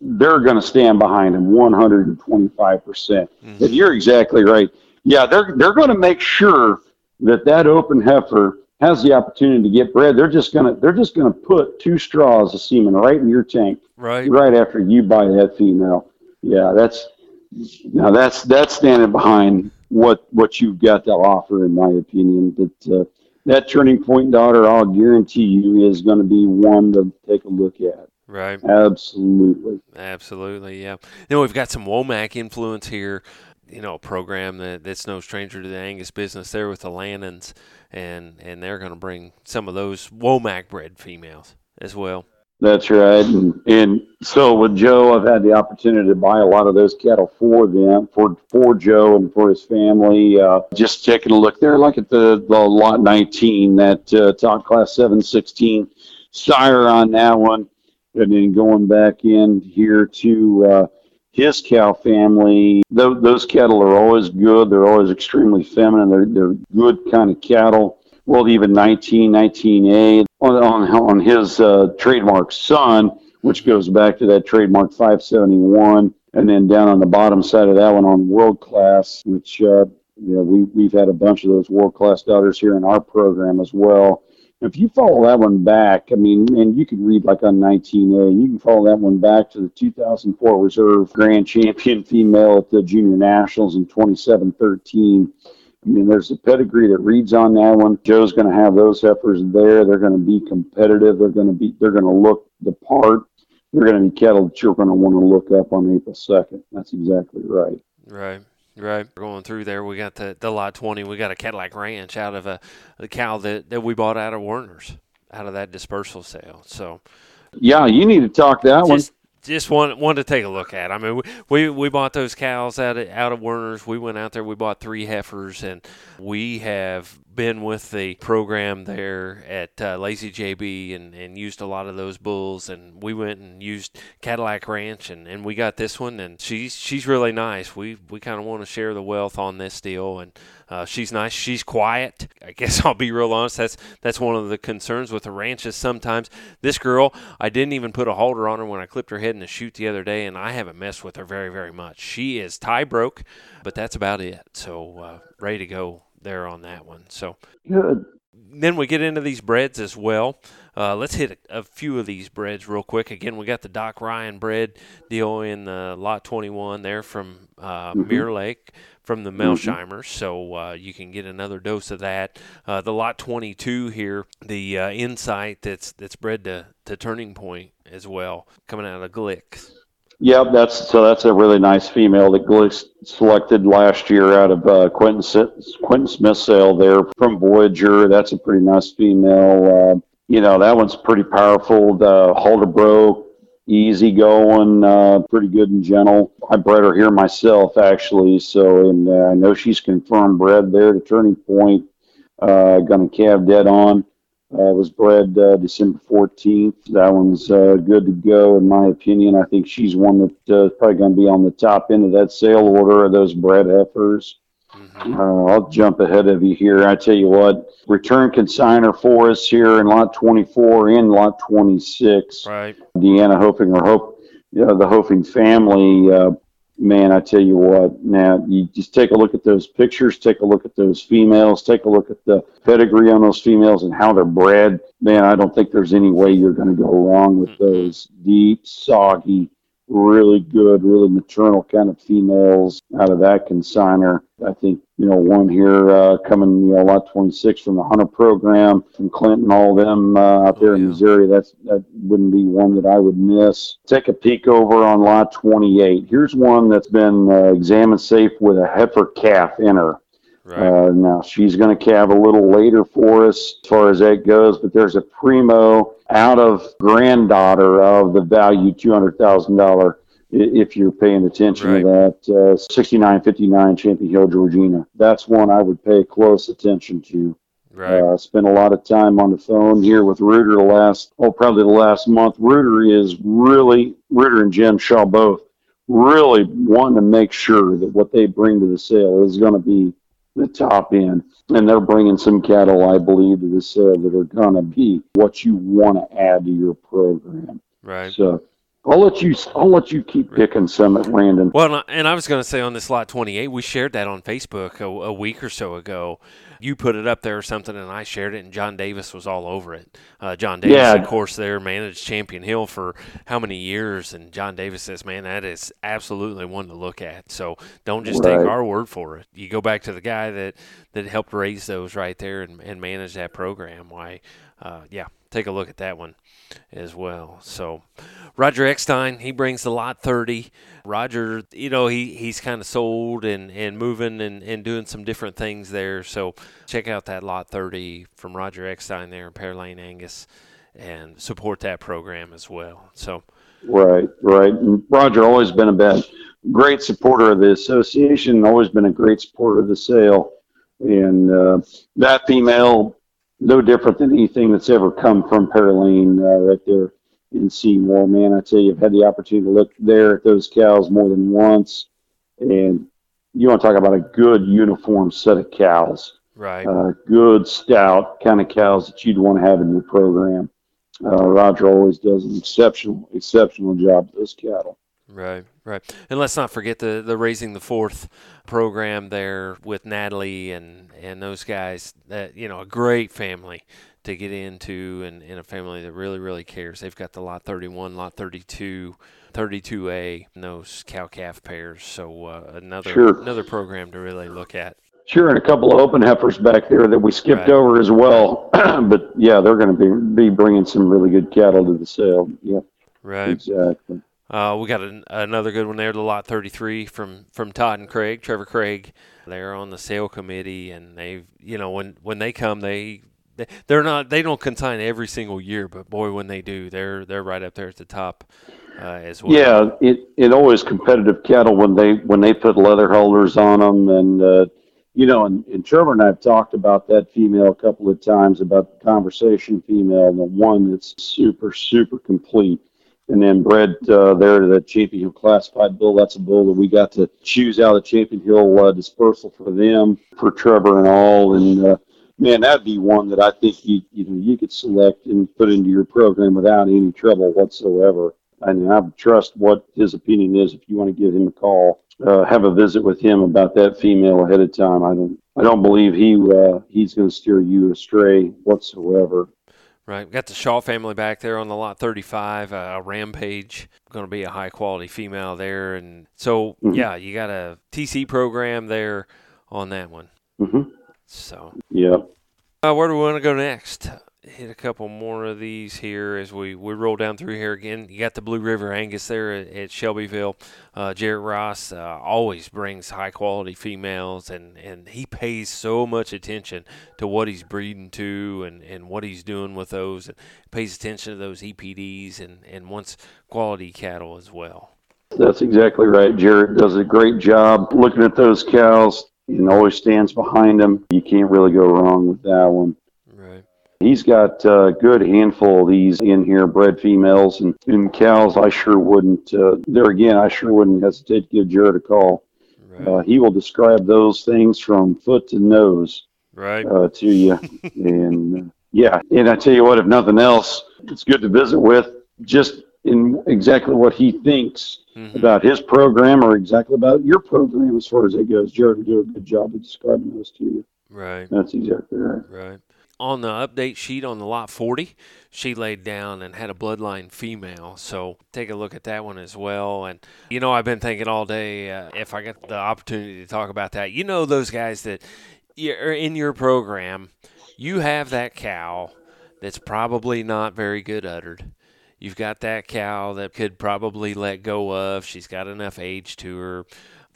they're going to stand behind them 125 percent. Mhm. And you're exactly right. Yeah, they're they're going to make sure that that open heifer has the opportunity to get bred. They're just gonna they're just gonna put two straws of semen right in your tank Right. right after you buy that female. Yeah, that's now that's that's standing behind what what you've got to offer, in my opinion. But uh, that turning point daughter, I'll guarantee you, is going to be one to take a look at. Right. Absolutely. Absolutely, yeah. Then we've got some Womack influence here. You know, a program that, that's no stranger to the Angus business there with the Lannons, and and they're going to bring some of those Womack bred females as well. That's right. And, and so with Joe, I've had the opportunity to buy a lot of those cattle for them, for, for Joe and for his family. Uh, just taking a look there, like at the, the lot 19, that uh, top class 716 sire on that one. And then going back in here to uh, his cow family, those, those cattle are always good. They're always extremely feminine. They're, they're good kind of cattle. Well, even 19, 19A on, on, on his uh, trademark son, which goes back to that trademark 571. And then down on the bottom side of that one on world class, which, uh, know, we, we've had a bunch of those world class daughters here in our program as well. If you follow that one back, I mean, and you could read like on 19A, you can follow that one back to the 2004 Reserve Grand Champion female at the Junior Nationals in 2713. I mean, there's a pedigree that reads on that one. Joe's going to have those heifers there. They're going to be competitive. They're going to be. They're going to look the part. They're going to be cattle that you're going to want to look up on April 2nd. That's exactly right. Right. Right. We're going through there, we got the, the lot 20. We got a Cadillac Ranch out of a, the cow that, that we bought out of Werner's. out of that dispersal sale. So yeah, you need to talk that just, one just one one to take a look at. I mean, we, we, we bought those cows out of, out of Werner's. We went out there. We bought three heifers, and we have been with the program there at uh, Lazy JB and, and used a lot of those bulls. And we went and used Cadillac Ranch, and, and we got this one, and she's she's really nice. We we kind of want to share the wealth on this deal, and uh, she's nice. She's quiet. I guess I'll be real honest. That's that's one of the concerns with the ranches. Sometimes this girl, I didn't even put a halter on her when I clipped her head in the chute the other day, and I haven't messed with her very very much. She is tie broke, but that's about it. So uh, ready to go there on that one. So good. Then we get into these breads as well. Uh, let's hit a, a, few of these breads real quick. Again, we got the Doc Ryan bred deal in the lot 21 there from uh, mm-hmm. Mirror Lake from the Melsheimer, mm-hmm. so uh, you can get another dose of that. Uh, the lot 22 here, the uh, Insight that's that's bred to, to Turning Point as well, coming out of Glick. Yep, that's so that's a really nice female that Glick selected last year out of uh, Quentin Quentin Smith sale there from Voyager. That's a pretty nice female. Uh, you know that one's pretty powerful. The halter broke, easy going, uh, pretty good and gentle. I bred her here myself actually, so and uh, I know she's confirmed bred there to Turning Point. Uh, gonna calve dead on. Uh, was bred uh, December 14th. That one's uh, good to go, in my opinion. I think she's one that's uh, probably going to be on the top end of that sale order of those bred heifers. Mm-hmm. Uh, I'll jump ahead of you here. I tell you what, return consigner for us here in lot 24 and lot 26. Right. Deanna Hoping or Hope, you know, the Hoping family uh, man, I tell you what, now you just take a look at those pictures, take a look at those females, take a look at the pedigree on those females and how they're bred. Man, I don't think there's any way you're going to go wrong with mm-hmm. those deep, soggy, really good, really maternal kind of females out of that consigner. I think, you know, one here uh, coming, you know, lot 26 from the Hunter program from Clinton, all them uh, out there oh, yeah. in Missouri. That's that wouldn't be one that I would miss. Take a peek over on lot 28. Here's one that's been uh, examined safe with a heifer calf in her. Right. Uh, now she's going to calve a little later for us as far as that goes, but there's a primo out of granddaughter of the value two hundred thousand dollar if you're paying attention right. to that. Uh, 6959 Champion Hill, Georgina. That's one I would pay close attention to. Right. Uh, spent a lot of time on the phone here with Reuter the last, oh, probably the last month. Reuter is really, Reuter and Jim Shaw both really wanting to make sure that what they bring to the sale is going to be the top end. And they're bringing some cattle, I believe, to the sale that are going to be what you want to add to your program. Right. So I'll let you. I'll let you keep picking some at Landon. Well, and I was going to say on this lot 28, we shared that on Facebook a, a, week or so ago. You put it up there or something, and I shared it, and John Davis was all over it. Uh, John Davis, yeah. of course, there managed Champion Hill for how many years, and John Davis says, "Man, that is absolutely one to look at." So don't just right. take our word for it. You go back to the guy that that helped raise those right there and, and manage that program. Why, uh, yeah, take a look at that one as well. So Roger Eckstein, he brings the lot 30. Roger, you know, he, he's kind of sold and, and moving and, and doing some different things there. So check out that lot 30 from Roger Eckstein there in Pear Lane, Angus, and support that program as well. So Right, right. Roger always been a bad, great supporter of the association, always been a great supporter of the sale. And uh, that female no different than anything that's ever come from Pear Lane uh, right there in Seymour. Man, I tell you, I've had the opportunity to look there at those cows more than once, and you want to talk about a good uniform set of cows. Right. Uh, good, stout kind of cows that you'd want to have in your program. Uh, Roger always does an exceptional, exceptional job with those cattle. Right, right. And let's not forget the, the Raising the Fourth program there with Natalie and, and those guys. That you know, a great family to get into and, and a family that really, really cares. They've got the lot 31, lot 32, 32A, and those cow calf pairs. So uh, another sure. another program to really look at. Sure, and a couple of open heifers back there that we skipped right. over as well. but yeah, they're going to be be bringing some really good cattle to the sale. Yeah, right. Exactly. Uh, we got an, another good one there, the lot 33 from, from Todd and Craig, Trevor Craig. They're on the sale committee, and they, you know, when when they come, they they're not they don't consign every single year, but boy, when they do, they're they're right up there at the top uh, as well. Yeah, it it always competitive cattle when they when they put leather holders on them, and uh, you know, and, and Trevor and I have talked about that female a couple of times about the conversation female, the one that's super super complete. And then bred uh, there the Champion Hill classified bull. That's a bull that we got to choose out of Champion Hill uh, dispersal for them, for Trevor and all. And uh, man, that'd be one that I think you you know you could select and put into your program without any trouble whatsoever. And I trust what his opinion is. If you want to give him a call, uh, have a visit with him about that female ahead of time. I don't I don't believe he uh, he's going to steer you astray whatsoever. Right. Got the Shaw family back there on the lot 35, uh, Rampage. Going to be a high quality female there. And so, mm-hmm. yeah, you got a TC program there on that one. Mm-hmm. So, yeah. Uh, where do we want to go next? Hit a couple more of these here as we, we roll down through here again. You got the Blue River Angus there at, at Shelbyville. Uh, Ross uh, always brings high quality females, and, and he pays so much attention to what he's breeding to and, and what he's doing with those, and pays attention to those EPDs and, and wants quality cattle as well. That's exactly right. Jarrett does a great job looking at those cows, and always stands behind them. You can't really go wrong with that one. He's got a good handful of these in here, bred females and, and cows. I sure wouldn't, uh, there again, I sure wouldn't hesitate to give Jared a call. Right. Uh, he will describe those things from foot to nose right. uh, to you. and uh, yeah, and I tell you what, if nothing else, it's good to visit with just in exactly what he thinks mm-hmm. about his program or exactly about your program as far as it goes. Jared will do a good job of describing those to you. Right. That's exactly right. Right. On the update sheet on the lot 40, she laid down and had a bloodline female. So take a look at that one as well. And, you know, I've been thinking all day uh, if I get the opportunity to talk about that. You know, those guys that you're in your program, you have that cow that's probably not very good uddered You've got that cow that could probably let go of. She's got enough age to her.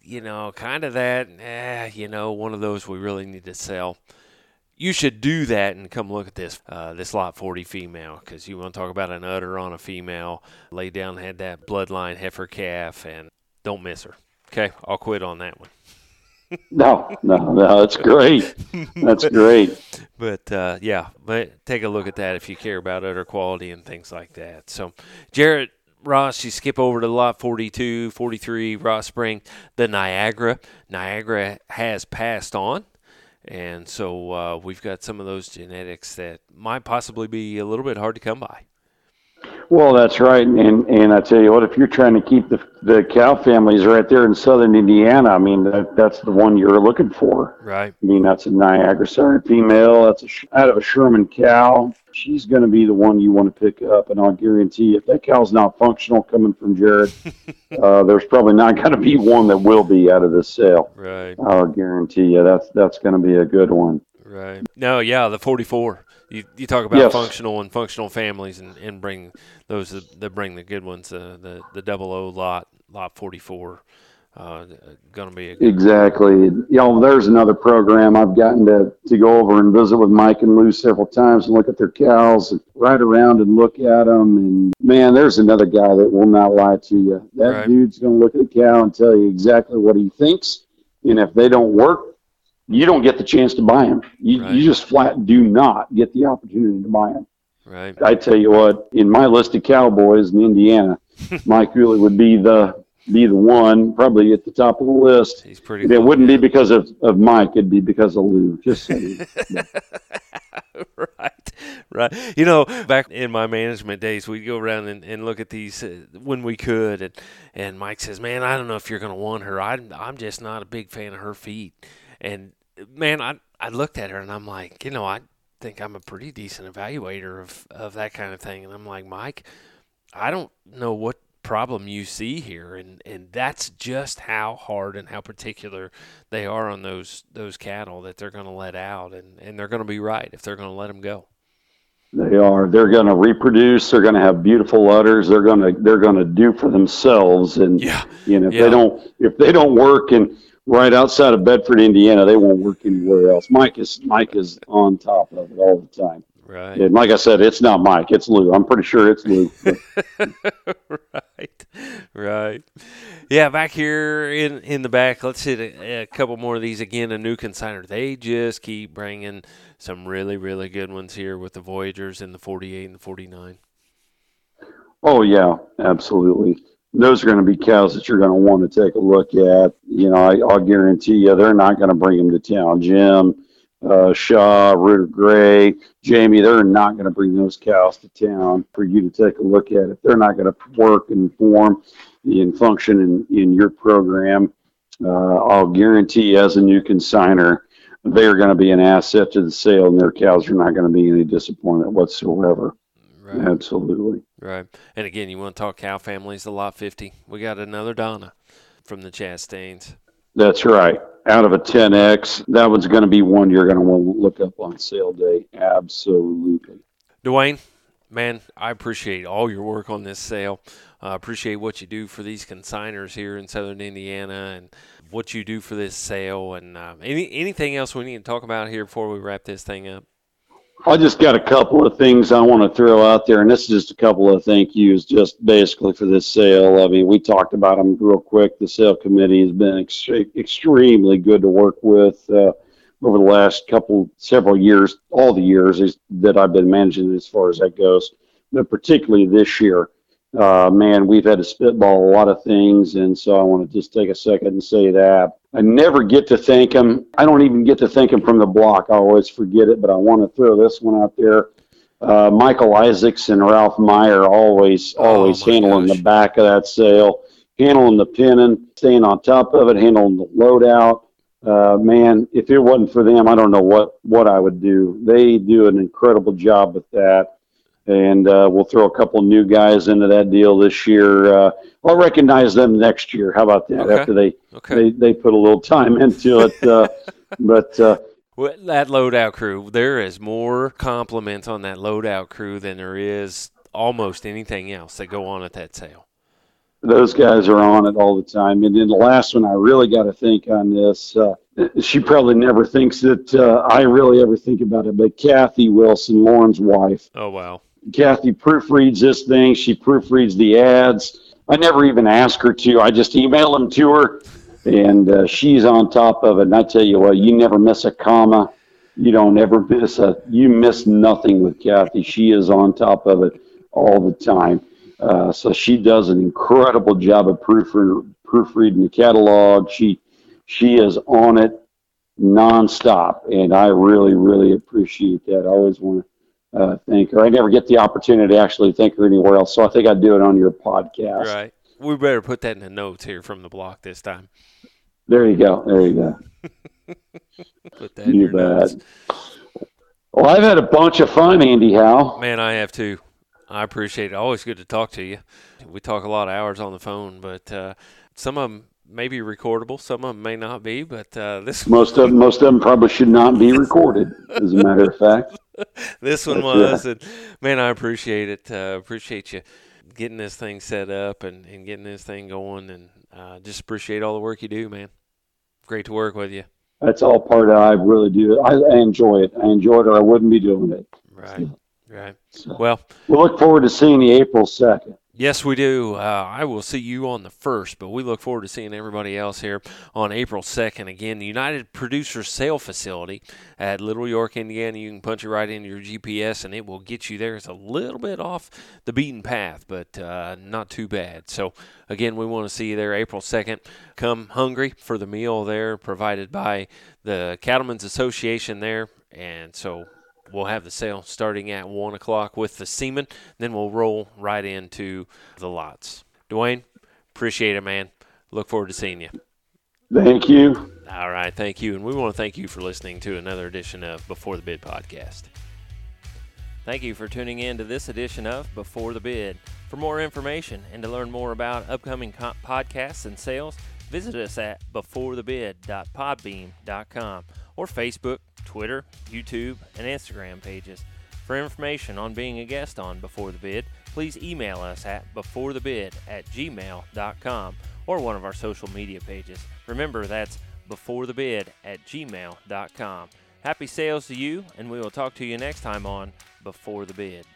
You know, kind of that, eh, you know, one of those we really need to sell. You should do that and come look at this uh, this lot 40 female because you want to talk about an udder on a female. Lay down, had that bloodline heifer calf, and don't miss her. Okay, I'll quit on that one no, no, no. That's great. That's great. but uh, yeah, but take a look at that if you care about udder quality and things like that. So, Jarrett Ross, you skip over to lot 42, 43, Ross Spring, the Niagara. Niagara has passed on. And so uh, we've got some of those genetics that might possibly be a little bit hard to come by. Well, that's right, and and I tell you what, if you're trying to keep the the cow families right there in southern Indiana, I mean that, that's the one you're looking for. Right. I mean that's a Niagara Southern female. That's a, out of a Sherman cow. She's going to be the one you want to pick up, and I'll guarantee if that cow's not functional coming from Jared, uh, there's probably not going to be one that will be out of this sale. Right. I'll guarantee you that's that's going to be a good one. Right. No, yeah, the 44 you, you talk about yes. functional and functional families and, and bring those that bring the good ones uh, the the double O lot lot 44 uh, going to be exactly you know there's another program I've gotten to, to go over and visit with Mike and Lou several times and look at their cows and ride around and look at them and man there's another guy that will not lie to you that right. dude's going to look at the cow and tell you exactly what he thinks and if they don't work you don't get the chance to buy them. You, right. you just flat do not get the opportunity to buy them. Right. I tell you what, in my list of cowboys in Indiana, Mike Cooley would be the be the one, probably at the top of the list. He's pretty. It cool, wouldn't be because of, of Mike; it'd be because of Lou. Just saying. right, right. You know, back in my management days, we'd go around and, and look at these uh, when we could, and and Mike says, "Man, I don't know if you're going to want her. I'm I'm just not a big fan of her feet." And man, I I looked at her and I'm like, you know, I think I'm a pretty decent evaluator of of that kind of thing. And I'm like, Mike, I don't know what problem you see here. And and that's just how hard and how particular they are on those those cattle that they're going to let out. And and they're going to be right if they're going to let them go. They are. They're going to reproduce. They're going to have beautiful udders. They're going to they're going to do for themselves. And yeah. you know if yeah. they don't if they don't work and right outside of Bedford, Indiana. They won't work anywhere else. Mike is Mike is on top of it all the time. Right. And like I said, it's not Mike, it's Lou. I'm pretty sure it's Lou. right. Right. Yeah, back here in in the back, let's hit a, a couple more of these again. A new consigner. They just keep bringing some really really good ones here with the Voyagers and the 48 and the 49. Oh yeah, absolutely. Those are going to be cows that you're going to want to take a look at. You know, I, I'll guarantee you, they're not going to bring them to town. Jim, uh, Shaw, Rooter Gray, Jamie, they're not going to bring those cows to town for you to take a look at. If they're not going to work and form and function in, in your program, uh, I'll guarantee as a new consigner, they are going to be an asset to the sale, and their cows are not going to be any disappointment whatsoever. Right. Absolutely. Right. And again, you want to talk cow families, the lot 50. We got another Donna from the Chastains. That's right. Out of a 10X, that one's going to be one you're going to want to look up on sale day. Absolutely. Dwayne, man, I appreciate all your work on this sale. I uh, appreciate what you do for these consigners here in Southern Indiana and what you do for this sale. And uh, any anything else we need to talk about here before we wrap this thing up? I just got a couple of things I want to throw out there, and this is just a couple of thank yous, just basically for this sale. I mean, we talked about them real quick. The sale committee has been ex- extremely good to work with uh, over the last couple, several years, all the years that I've been managing as far as that goes, but particularly this year. Uh, man, we've had to spitball a lot of things, and so I want to just take a second and say that. I never get to thank him. I don't even get to thank him from the block. I always forget it, but I want to throw this one out there. Uh, Michael Isaacs and Ralph Meyer always, Oh, always my handling gosh. the back of that sale, handling the pinning, staying on top of it, handling the loadout. Uh, man, if it wasn't for them, I don't know what, what I would do. They do an incredible job with that. And uh, we'll throw a couple new guys into that deal this year. Uh, I'll recognize them next year. How about that? Okay. After they Okay. they they put a little time into it. Uh, but uh, Well, that loadout crew, there is more compliments on that loadout crew than there is almost anything else that go on at that sale. those guys are on it all the time. And then the last one, I really got to think on this. Uh, she probably never thinks that uh, I really ever think about it, but Kathy Wilson, Lauren's wife, Oh wow. Kathy proofreads this thing. She proofreads the ads. I never even ask her to. I just email them to her, and uh, she's on top of it. And I tell you what, you never miss a comma. You don't ever miss a. You miss nothing with Kathy. She is on top of it all the time. Uh, so she does an incredible job of proofre- proofreading the catalog. She she is on it nonstop, and I really really appreciate that. I always want to uh, thank her. I never get the opportunity to actually think her anywhere else, so I think I'd do it on your podcast. Right. We better put that in the notes here from the block this time. There you go. There you go. Put that in You your notes. Well, I've had a bunch of fun, Andy Howe. Man, I have too. I appreciate it. Always good to talk to you. We talk a lot of hours on the phone, but uh, some of them may be recordable, some of them may not be. But uh, this Most of most of them probably should not be recorded, as a matter of fact. this one That's was, and man, I appreciate it. Uh, appreciate you getting this thing set up and, and getting this thing going, and uh, just appreciate all the work you do, man. Great to work with you. That's all part of. I really do. I, I enjoy it. I enjoy it, or I wouldn't be doing it. Right, right. So, Well, we look forward to seeing you April second. Yes, we do. Uh, I will see you on the first, but we look forward to seeing everybody else here on April 2nd. Again, the United Producers Sale Facility at Little York, Indiana. You can punch it right into your GPS and it will get you there. It's a little bit off the beaten path, but uh, not too bad. So, again, we want to see you there April 2nd. Come hungry for the meal there provided by the Cattlemen's Association there. And so we'll have the sale starting at one o'clock with the semen. Then we'll roll right into the lots. Dwayne, appreciate it, man. Look forward to seeing you. Thank you. All right, thank you, and we want to thank you for listening to another edition of Before the Bid podcast. Thank you for tuning in to this edition of Before the Bid. For more information and to learn more about upcoming podcasts and sales, visit us at beforethebid.podbean.com or Facebook, Twitter, YouTube, and Instagram pages. For information on being a guest on Before the Bid, please email us at beforethebid at gmail.com or one of our social media pages. Remember, that's beforethebid at gmail.com. Happy sales to you, and we will talk to you next time on Before the Bid.